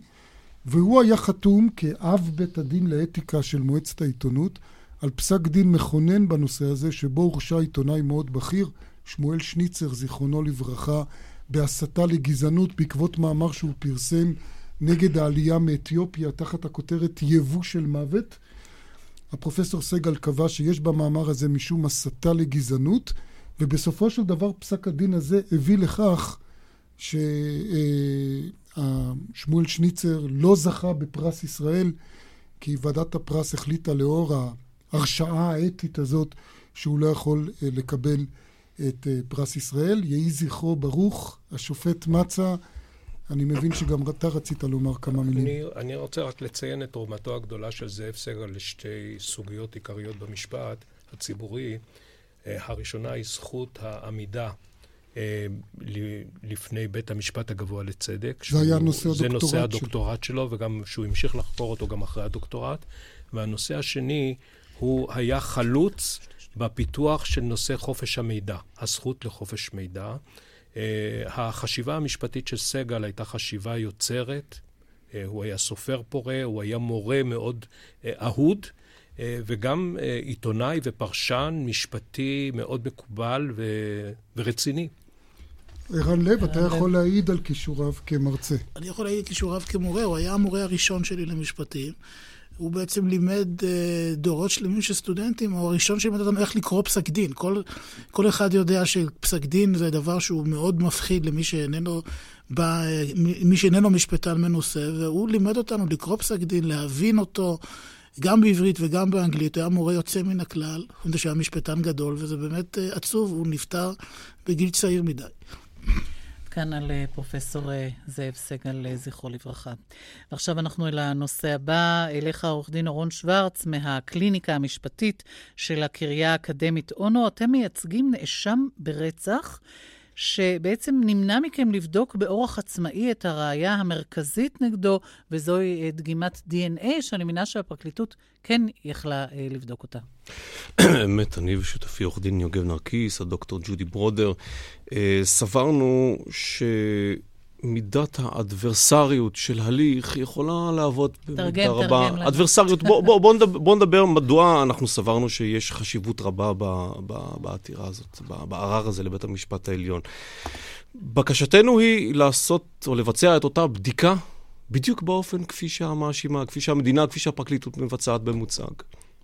והוא היה חתום כאב בית הדין לאתיקה של מועצת העיתונות על פסק דין מכונן בנושא הזה, שבו הורשע עיתונאי מאוד בכיר, שמואל שניצר, זיכרונו לברכה, בהסתה לגזענות בעקבות מאמר שהוא פרסם נגד העלייה מאתיופיה תחת הכותרת יבוא של מוות. הפרופסור סגל קבע שיש במאמר הזה משום הסתה לגזענות, ובסופו של דבר פסק הדין הזה הביא לכך ששמואל שניצר לא זכה בפרס ישראל, כי ועדת הפרס החליטה לאור ההרשעה האתית הזאת שהוא לא יכול אה, לקבל את אה, פרס ישראל. יהי זכרו ברוך, השופט מצה. אני מבין שגם אתה רצית לומר כמה מילים. אני, אני רוצה רק לציין את תרומתו הגדולה של זאב סגל לשתי סוגיות עיקריות במשפט הציבורי. אה, הראשונה היא זכות העמידה אה, לפני בית המשפט הגבוה לצדק. זה היה נושא הדוקטורט שלו. זה נושא הדוקטורט שלו, וגם שהוא המשיך לחקור אותו גם אחרי הדוקטורט. והנושא השני, הוא היה חלוץ בפיתוח של נושא חופש המידע, הזכות לחופש מידע. Uh, החשיבה המשפטית של סגל הייתה חשיבה יוצרת, uh, הוא היה סופר פורה, הוא היה מורה מאוד uh, אהוד, וגם עיתונאי ופרשן משפטי מאוד מקובל ו- ורציני. ערן לב, אתה יכול להעיד על כישוריו כמרצה. אני יכול להעיד על כישוריו כמורה, הוא היה המורה הראשון שלי למשפטים. הוא בעצם לימד uh, דורות שלמים של סטודנטים, הוא הראשון שלימד אותם איך לקרוא פסק דין. כל, כל אחד יודע שפסק דין זה דבר שהוא מאוד מפחיד למי שאיננו, בא, מי שאיננו משפטן מנוסה, והוא לימד אותנו לקרוא פסק דין, להבין אותו. גם בעברית וגם באנגלית, הוא היה מורה יוצא מן הכלל, הוא שהיה משפטן גדול, וזה באמת uh, עצוב, הוא נפטר בגיל צעיר מדי. כאן על אה, פרופסור אה, זאב סגל, אה, זכרו לברכה. ועכשיו אנחנו אל הנושא הבא, אליך עורך דין אורון שוורץ מהקליניקה המשפטית של הקריה האקדמית אונו. אתם מייצגים נאשם ברצח. שבעצם נמנע מכם לבדוק באורח עצמאי את הראייה המרכזית נגדו, וזוהי דגימת DNA, שאני מבינה שהפרקליטות כן יכלה לבדוק אותה. אמת, אני ושותפי עורך דין יוגב נרקיס, הדוקטור ג'ודי ברודר, סברנו ש... מידת האדברסריות של הליך יכולה לעבוד במידה רבה. תרגם, אדברסריות, בוא, בוא, בוא, נדבר, בוא נדבר מדוע אנחנו סברנו שיש חשיבות רבה ב, ב, בעתירה הזאת, בערר הזה לבית המשפט העליון. בקשתנו היא לעשות או לבצע את אותה בדיקה בדיוק באופן כפי שהמאשימה, כפי שהמדינה, כפי שהפרקליטות מבצעת במוצג.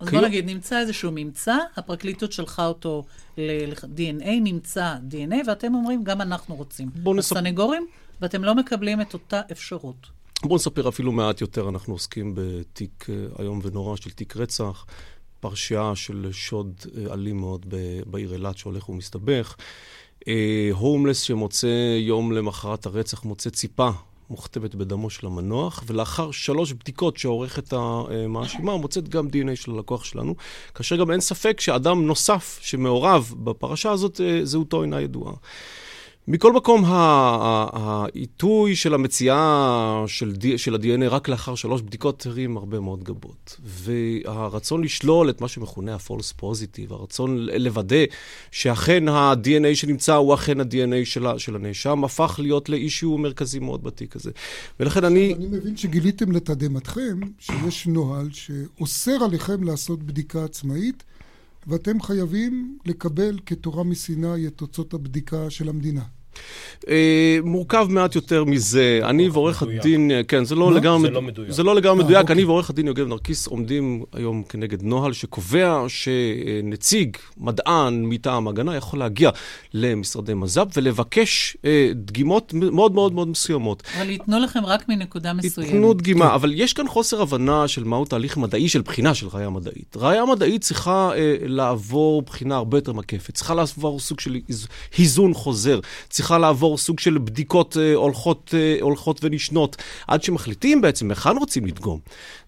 אז בוא נגיד, נמצא איזשהו ממצא, הפרקליטות שלחה אותו ל-DNA, נמצא DNA, ואתם אומרים, גם אנחנו רוצים. בואו נספר... הסנגורים? ואתם לא מקבלים את אותה אפשרות. בואו נספר אפילו מעט יותר, אנחנו עוסקים בתיק אה, איום ונורא של תיק רצח, פרשייה של שוד אה, אלים מאוד בעיר אילת שהולך ומסתבך. אה, הומלס שמוצא יום למחרת הרצח, מוצא ציפה מוכתבת בדמו של המנוח, ולאחר שלוש בדיקות שעורכת המאשימה, מוצאת גם דנ"א של הלקוח שלנו, כאשר גם אין ספק שאדם נוסף שמעורב בפרשה הזאת, זהותו אינה ידועה. מכל מקום, העיתוי של המציאה של, של ה-DNA רק לאחר שלוש בדיקות הרים הרבה מאוד גבות. והרצון לשלול את מה שמכונה ה-false positive, הרצון לוודא שאכן ה-DNA שנמצא הוא אכן ה-DNA של, של הנאשם, הפך להיות לאישיו מרכזי מאוד בתיק הזה. ולכן אני... אני מבין שגיליתם לתדהמתכם שיש נוהל שאוסר עליכם לעשות בדיקה עצמאית. ואתם חייבים לקבל כתורה מסיני את תוצאות הבדיקה של המדינה. אה, מורכב מעט יותר מזה. אני ועורך הדין, כן, זה לא לגמרי לא מדויק. זה לא לגמרי אה, מדויק. אוקיי. אני ועורך הדין יוגב נרקיס עומדים היום כנגד נוהל שקובע שנציג, מדען מטעם הגנה, יכול להגיע למשרדי מז"פ ולבקש אה, דגימות מאוד מאוד מאוד מסוימות. אבל ייתנו לכם רק מנקודה מסוימת. ייתנו דגימה, כן. אבל יש כאן חוסר הבנה של מהו תהליך מדעי של בחינה של ראייה מדעית. ראייה מדעית צריכה לעבור בחינה הרבה יותר מקפת, צריכה לעבור סוג של היזון חוזר. צריכה לעבור סוג של בדיקות אה, הולכות, אה, הולכות ונשנות, עד שמחליטים בעצם היכן רוצים לדגום.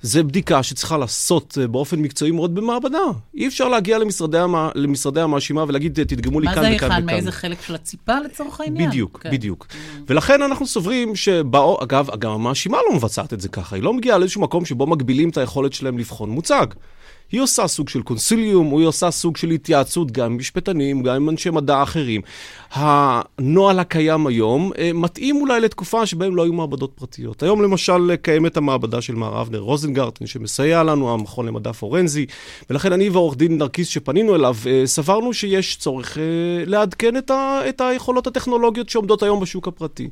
זו בדיקה שצריכה לעשות אה, באופן מקצועי מאוד במעבדה. אי אפשר להגיע למשרדי, המ... למשרדי המאשימה ולהגיד, תדגמו לי כאן וכאן וכאן. מה זה היכן? מאיזה חלק של הציפה לצורך העניין? בדיוק, כן. בדיוק. Mm. ולכן אנחנו סוברים שבאו, אגב, גם המאשימה לא מבצעת את זה ככה. היא לא מגיעה לאיזשהו מקום שבו מגבילים את היכולת שלהם לבחון מוצג. היא עושה סוג של קונסיליום, היא עושה סוג של התייעצות גם עם משפטנים, גם עם אנשי מדע אחרים. הנוהל הקיים היום אה, מתאים אולי לתקופה שבהם לא היו מעבדות פרטיות. היום למשל קיימת המעבדה של מר אבנר רוזנגרטן, שמסייע לנו, המכון למדע פורנזי, ולכן אני ועורך דין נרקיס שפנינו אליו, אה, סברנו שיש צורך אה, לעדכן את, ה- את היכולות הטכנולוגיות שעומדות היום בשוק הפרטי.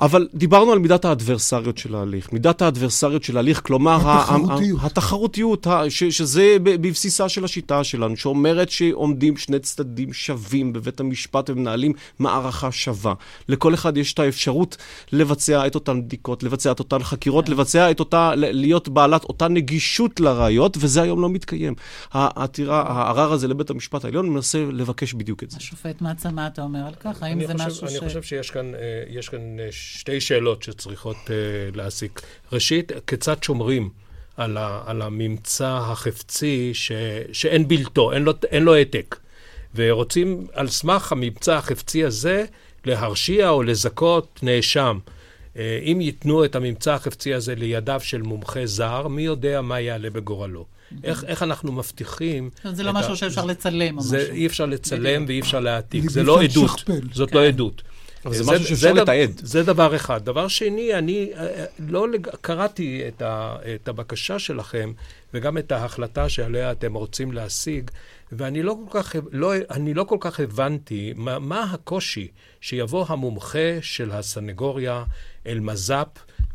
אבל דיברנו על מידת האדברסריות של ההליך. מידת האדברסריות של ההליך, כלומר... התחרותיות. התחרותיות, ש, שזה בבסיסה של השיטה שלנו, שאומרת שעומדים שני צדדים שווים בבית המשפט ומנהלים מערכה שווה. לכל אחד יש את האפשרות לבצע את אותן בדיקות, לבצע את אותן חקירות, כן. לבצע את אותה, להיות בעלת אותה נגישות לראיות, וזה היום לא מתקיים. העתירה, הערר הזה לבית המשפט העליון מנסה לבקש בדיוק את זה. השופט מצה, מה אתה אומר על כך? האם זה משהו ש... אני חושב שיש כאן, שתי שאלות שצריכות uh, להסיק. ראשית, כיצד שומרים על, ה, על הממצא החפצי ש, שאין בלתו, אין לו, אין לו העתק. ורוצים על סמך הממצא החפצי הזה להרשיע או לזכות נאשם. Uh, אם ייתנו את הממצא החפצי הזה לידיו של מומחה זר, מי יודע מה יעלה בגורלו. איך, איך אנחנו מבטיחים... זה לא משהו שאפשר לצלם או משהו. אי אפשר לצלם ואי אפשר להעתיק. זה לא עדות. זאת לא עדות. אבל זה, זה משהו שאפשר לתעד. זה דבר אחד. דבר שני, אני אה, אה, לא לג... קראתי את, ה, את הבקשה שלכם וגם את ההחלטה שעליה אתם רוצים להשיג, ואני לא כל כך, לא, לא כל כך הבנתי מה, מה הקושי שיבוא המומחה של הסנגוריה אל מז"פ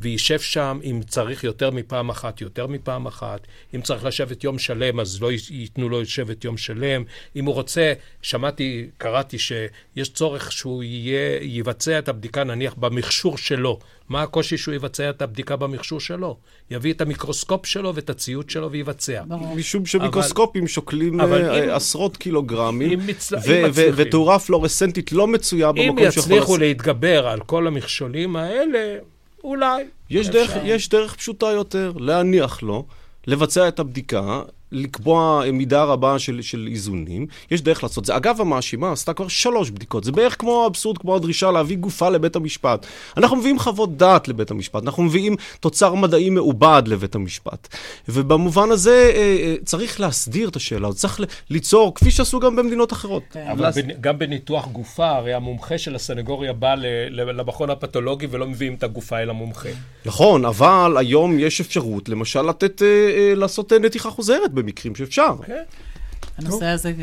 וישב שם, אם צריך יותר מפעם אחת, יותר מפעם אחת. אם צריך לשבת יום שלם, אז לא ייתנו לו לשבת יום שלם. אם הוא רוצה, שמעתי, קראתי שיש צורך שהוא יהיה, יבצע את הבדיקה נניח במכשור שלו. מה הקושי שהוא יבצע את הבדיקה במכשור שלו? יביא את המיקרוסקופ שלו ואת הציוד שלו ויבצע. משום שמיקרוסקופים אבל, שוקלים אבל uh, אם, עשרות קילוגרמים, מצל... ותאורה פלורסנטית לא מצויה במקום שיכול... אם יצליחו להתגבר על כל המכשולים האלה, אולי. יש דרך, יש דרך פשוטה יותר, להניח לו, לבצע את הבדיקה, לקבוע מידה רבה של, של איזונים. יש דרך לעשות זה. אגב, המאשימה עשתה כבר שלוש בדיקות. זה בערך כמו האבסורד, כמו הדרישה להביא גופה לבית המשפט. אנחנו מביאים חוות דעת לבית המשפט, אנחנו מביאים תוצר מדעי מעובד לבית המשפט. ובמובן הזה אה, אה, צריך להסדיר את השאלה צריך ליצור, כפי שעשו גם במדינות אחרות. כן. אבל לס... גם בניתוח גופה, הרי המומחה של הסנגוריה בא למכון הפתולוגי ולא מביאים את הגופה אל המומחה. נכון, אבל היום יש אפשרות, למשל, לתת, אה, לעשות נתיחה חוזרת. במקרים שאפשר. כן. הנושא הזה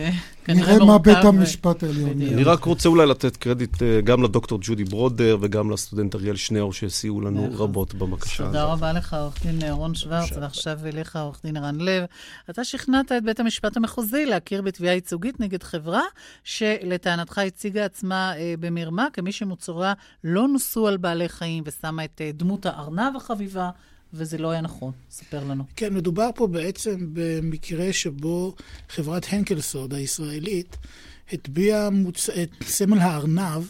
כנראה מורכב. נראה מה בית המשפט העליון. אני רק רוצה אולי לתת קרדיט אה, גם לדוקטור ג'ודי ברודר וגם לסטודנט אריאל שנאור שסייעו לנו רבות בבקשה הזאת. תודה רבה לך, עורך דין רון שוורץ, ועכשיו אליך, עורך דין ערן לב. אתה שכנעת את בית המשפט המחוזי להכיר בתביעה ייצוגית נגד חברה שלטענתך הציגה עצמה אה, במרמה כמי שמוצרה לא נוסו על בעלי חיים ושמה את אה, דמות הארנב החביבה וזה לא היה נכון. ספר לנו. כן, מדובר פה בעצם במקרה שבו חברת הנקלסוד הישראלית הטביעה מוצ... את סמל הארנב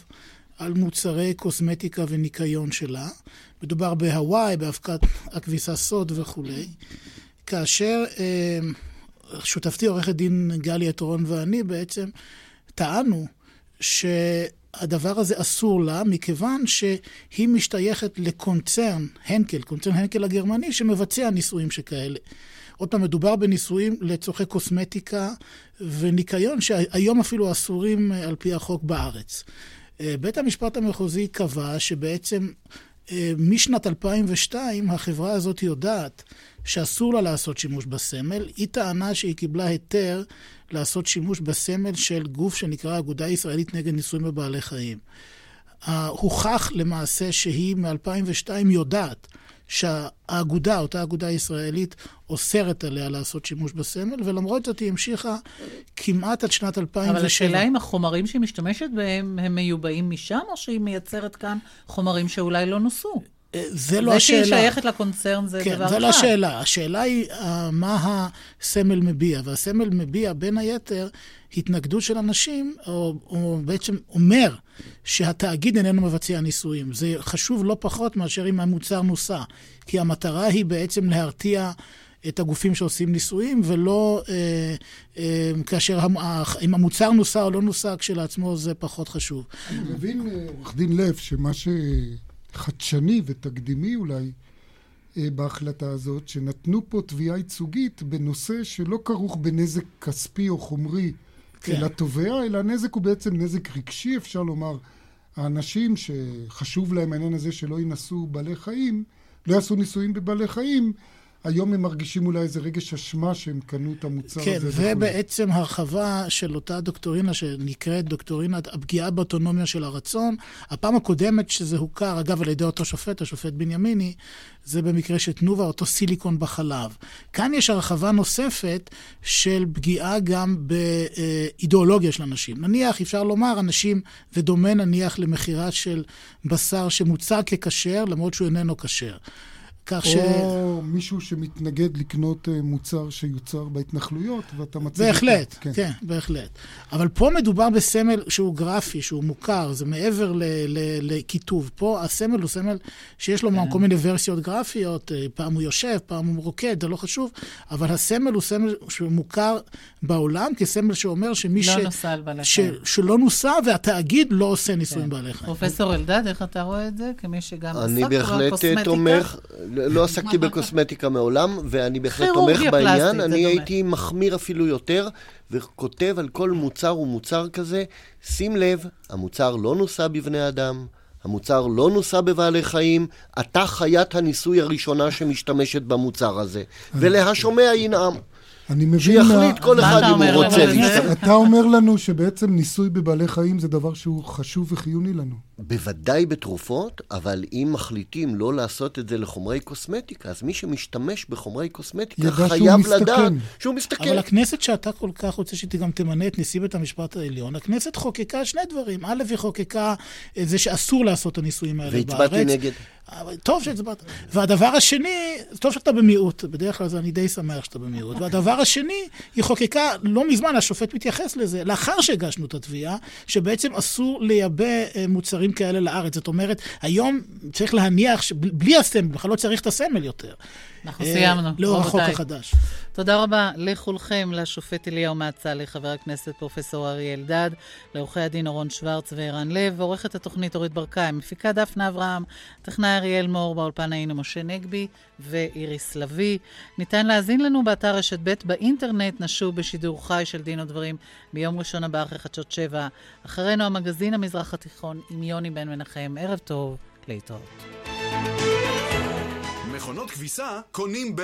על מוצרי קוסמטיקה וניקיון שלה. מדובר בהוואי, באבקת הכביסה סוד וכולי. כאשר אה, שותפתי עורכת דין גלי עטרון ואני בעצם טענו ש... הדבר הזה אסור לה, מכיוון שהיא משתייכת לקונצרן, הנקל, קונצרן הנקל הגרמני, שמבצע ניסויים שכאלה. עוד פעם, מדובר בניסויים לצורכי קוסמטיקה וניקיון, שהיום אפילו אסורים אה, על פי החוק בארץ. אה, בית המשפט המחוזי קבע שבעצם אה, משנת 2002 החברה הזאת יודעת שאסור לה לעשות שימוש בסמל. היא טענה שהיא קיבלה היתר לעשות שימוש בסמל של גוף שנקרא אגודה ישראלית נגד ניסויים בבעלי חיים. הוכח למעשה שהיא מ-2002 יודעת שהאגודה, אותה אגודה ישראלית, אוסרת עליה לעשות שימוש בסמל, ולמרות זאת היא המשיכה כמעט עד שנת 2007. אבל השאלה אם החומרים שהיא משתמשת בהם, הם מיובאים משם, או שהיא מייצרת כאן חומרים שאולי לא נוסו? זה לא השאלה. זה שהיא שייכת לקונצרן זה כן, דבר אחד. כן, זה לא השאלה. השאלה היא uh, מה הסמל מביע, והסמל מביע בין היתר התנגדות של אנשים, או, או בעצם אומר שהתאגיד איננו מבצע ניסויים. זה חשוב לא פחות מאשר אם המוצר נוסע, כי המטרה היא בעצם להרתיע את הגופים שעושים ניסויים, ולא אה, אה, כאשר המ, אם המוצר נוסע או לא נוסע, כשלעצמו זה פחות חשוב. אני מבין, אה, עורך דין לב, שמה ש... חדשני ותקדימי אולי אה, בהחלטה הזאת, שנתנו פה תביעה ייצוגית בנושא שלא כרוך בנזק כספי או חומרי כן. לתובע, אלא הנזק הוא בעצם נזק רגשי, אפשר לומר. האנשים שחשוב להם העניין הזה שלא ינסו בעלי חיים, לא יעשו ניסויים בבעלי חיים, היום הם מרגישים אולי איזה רגש אשמה שהם קנו את המוצר כן, הזה. כן, ובעצם וכולי. הרחבה של אותה דוקטורינה שנקראת דוקטורינת הפגיעה באוטונומיה של הרצון. הפעם הקודמת שזה הוכר, אגב, על ידי אותו שופט, השופט בנימיני, זה במקרה של תנובה, אותו סיליקון בחלב. כאן יש הרחבה נוספת של פגיעה גם באידיאולוגיה של אנשים. נניח, אפשר לומר, אנשים, זה דומה נניח למכירה של בשר שמוצג ככשר, למרות שהוא איננו כשר. כך ש... או מישהו שמתנגד לקנות אה, מוצר שיוצר בהתנחלויות, ואתה מציג... בהחלט, כן. כן, בהחלט. אבל פה מדובר בסמל שהוא גרפי, שהוא מוכר, זה מעבר לכיתוב. פה הסמל הוא סמל שיש לו כן. כל מיני ורסיות גרפיות, אה, פעם הוא יושב, פעם הוא רוקד, זה לא חשוב, אבל הסמל הוא סמל שהוא מוכר בעולם כסמל שאומר שמי לא ש... לא נוסע על בעלי חיים. שלא נוסע, והתאגיד לא עושה ניסויים כן. בעלי חיים. פרופסור אלדד, איך אתה רואה את זה? כמי שגם עסק בקוסמטיקה? אני בהחלט תומך. לא עסקתי בקוסמטיקה מעולם, ואני בהחלט תומך בעניין. אני הייתי מחמיר אפילו יותר, וכותב על כל מוצר ומוצר כזה, שים לב, המוצר לא נוסע בבני אדם, המוצר לא נוסע בבעלי חיים, אתה חיית הניסוי הראשונה שמשתמשת במוצר הזה. ולהשומע ינעם. אני מבין... שיחליט כל אחד אם הוא רוצה להשתמש. אתה אומר לנו שבעצם ניסוי בבעלי חיים זה דבר שהוא חשוב וחיוני לנו. בוודאי בתרופות, אבל אם מחליטים לא לעשות את זה לחומרי קוסמטיקה, אז מי שמשתמש בחומרי קוסמטיקה חייב מסתכן. לדעת שהוא מסתכן. אבל הכנסת שאתה כל כך רוצה שהיא גם תמנה את נשיא בית המשפט העליון, הכנסת חוקקה שני דברים. א', היא חוקקה את זה שאסור לעשות את הניסויים האלה בארץ. והצבעתי נגד. אבל טוב שהצבעת. והדבר השני, טוב שאתה במיעוט, בדרך כלל אני די שמח שאתה במיעוט. והדבר השני, היא חוקקה לא מזמן, השופט מתייחס לזה, לאחר שהגשנו את התביעה, שבעצם אסור לייבא אה, מוצרים כאלה לארץ. זאת אומרת, היום צריך להניח שבלי הסמל, בכלל לא צריך את הסמל יותר. אנחנו סיימנו, לאור החוק. החדש. תודה רבה לכולכם, לשופט אליהו מצא, לחבר הכנסת פרופ' אריה אלדד, לעורכי הדין אורון שוורץ וערן לב, ועורכת התוכנית אורית ברקאי, מפיקה דפנה אברהם, טכנאי אריאל מור, באולפן היינו משה נגבי ואיריס לביא. ניתן להאזין לנו באתר רשת ב' באינטרנט, נשוב בשידור חי של דין ודברים ביום ראשון הבא אחרי חדשות שבע. אחרינו המגזין המזרח התיכון עם יוני בן מנחם. ערב טוב, להתראות. מכונות כביסה קונים ב...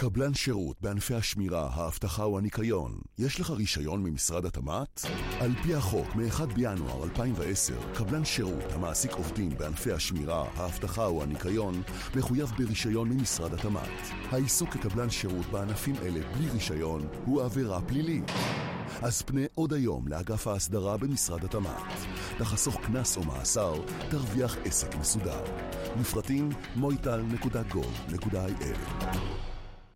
קבלן שירות בענפי השמירה, האבטחה או הניקיון. יש לך רישיון ממשרד התמ"ת? על פי החוק, מ-1 בינואר 2010, קבלן שירות המעסיק עובדים בענפי השמירה, האבטחה או הניקיון, מחויב ברישיון ממשרד התמ"ת. העיסוק כקבלן שירות בענפים אלה בלי רישיון הוא עבירה פלילית. אז פנה עוד היום לאגף ההסדרה במשרד התמ"ת. תחסוך קנס או מאסר, תרוויח עסק מסודר. לפרטים moital.gov.il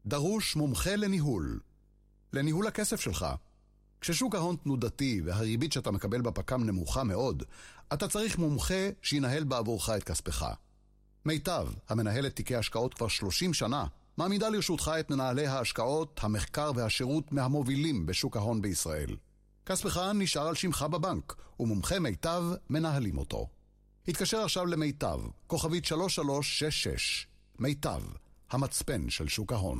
דרוש מומחה לניהול. לניהול הכסף שלך. כששוק ההון תנודתי והריבית שאתה מקבל בפק"ם נמוכה מאוד, אתה צריך מומחה שינהל בעבורך את כספך. מיטב, המנהלת תיקי השקעות כבר 30 שנה, מעמידה לרשותך את מנהלי ההשקעות, המחקר והשירות מהמובילים בשוק ההון בישראל. כספך נשאר על שמך בבנק, ומומחי מיטב מנהלים אותו. התקשר עכשיו למיטב, כוכבית 3366. מיטב, המצפן של שוק ההון.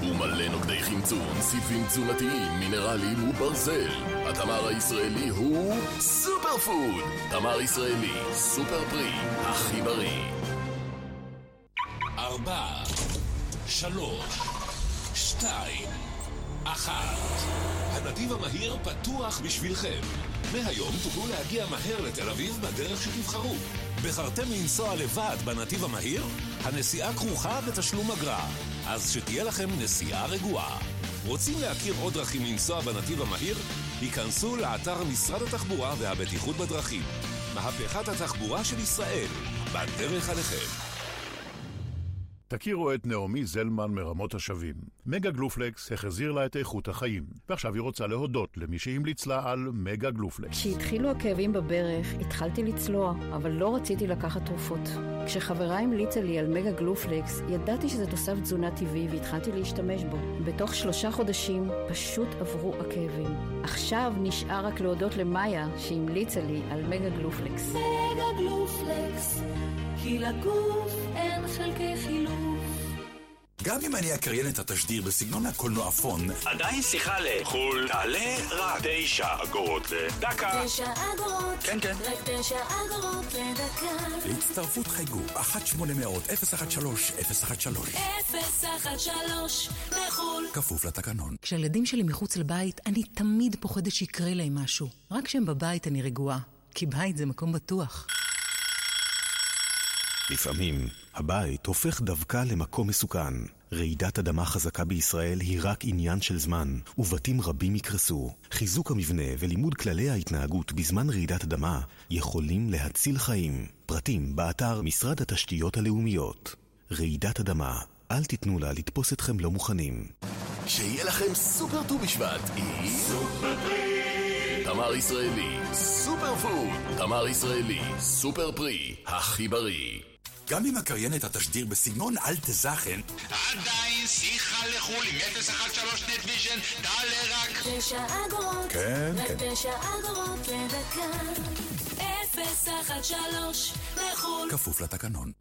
ומלא נוגדי חמצון, סיבים תזונתיים, מינרלים וברזל. התמר הישראלי הוא super food. תמר ישראלי, סופר פרי, הכי בריא. ארבע, שלוש, שתיים, אחת. הנתיב המהיר פתוח בשבילכם. מהיום תוכלו להגיע מהר לתל אביב בדרך שתבחרו. בחרתם לנסוע לבד בנתיב המהיר? הנסיעה כרוכה בתשלום אגרה, אז שתהיה לכם נסיעה רגועה. רוצים להכיר עוד דרכים לנסוע בנתיב המהיר? היכנסו לאתר משרד התחבורה והבטיחות בדרכים. מהפכת התחבורה של ישראל, בדרך עליכם. תכירו את נעמי זלמן מרמות השבים. מגה גלופלקס החזיר לה את איכות החיים, ועכשיו היא רוצה להודות למי שהמליץ לה על מגה גלופלקס. כשהתחילו הכאבים בברך, התחלתי לצלוע, אבל לא רציתי לקחת תרופות. כשחברה המליצה לי על מגה גלופלקס, ידעתי שזה תוסף תזונה טבעי והתחלתי להשתמש בו. בתוך שלושה חודשים פשוט עברו הכאבים. עכשיו נשאר רק להודות למאיה שהמליצה לי על מגה גלופלקס. מגה גלופלקס, כי לגוף אין חלקי חילוף. גם אם אני אקריין את התשדיר בסגנון הקולנועפון, עדיין שיחה לחו"ל תעלה רק תשע אגורות לדקה. תשע אגורות, כן, כן. רק תשע אגורות לדקה. להצטרפות חייגו 1-800-013-013 013 לחו"ל. כפוף לתקנון. כשהילדים שלי מחוץ לבית, אני תמיד פוחדת שיקרה להם משהו. רק כשהם בבית אני רגועה, כי בית זה מקום בטוח. לפעמים הבית הופך דווקא למקום מסוכן. רעידת אדמה חזקה בישראל היא רק עניין של זמן, ובתים רבים יקרסו. חיזוק המבנה ולימוד כללי ההתנהגות בזמן רעידת אדמה יכולים להציל חיים. פרטים באתר משרד התשתיות הלאומיות. רעידת אדמה, אל תיתנו לה לתפוס אתכם לא מוכנים. שיהיה לכם סופר ט"ו בשבט עם... סופר פרי! תמר ישראלי, super food. תמר ישראלי, סופר פרי, הכי בריא. גם אם אקריין את התשדיר בסגנון אלטע זאכן, עדיין שיחה לחו"ל עם 013 נט ויז'ן, תעלה רק תשע אגורות, כן, כן. תשע אגורות לדקה. 013 לחו"ל. כפוף לתקנון.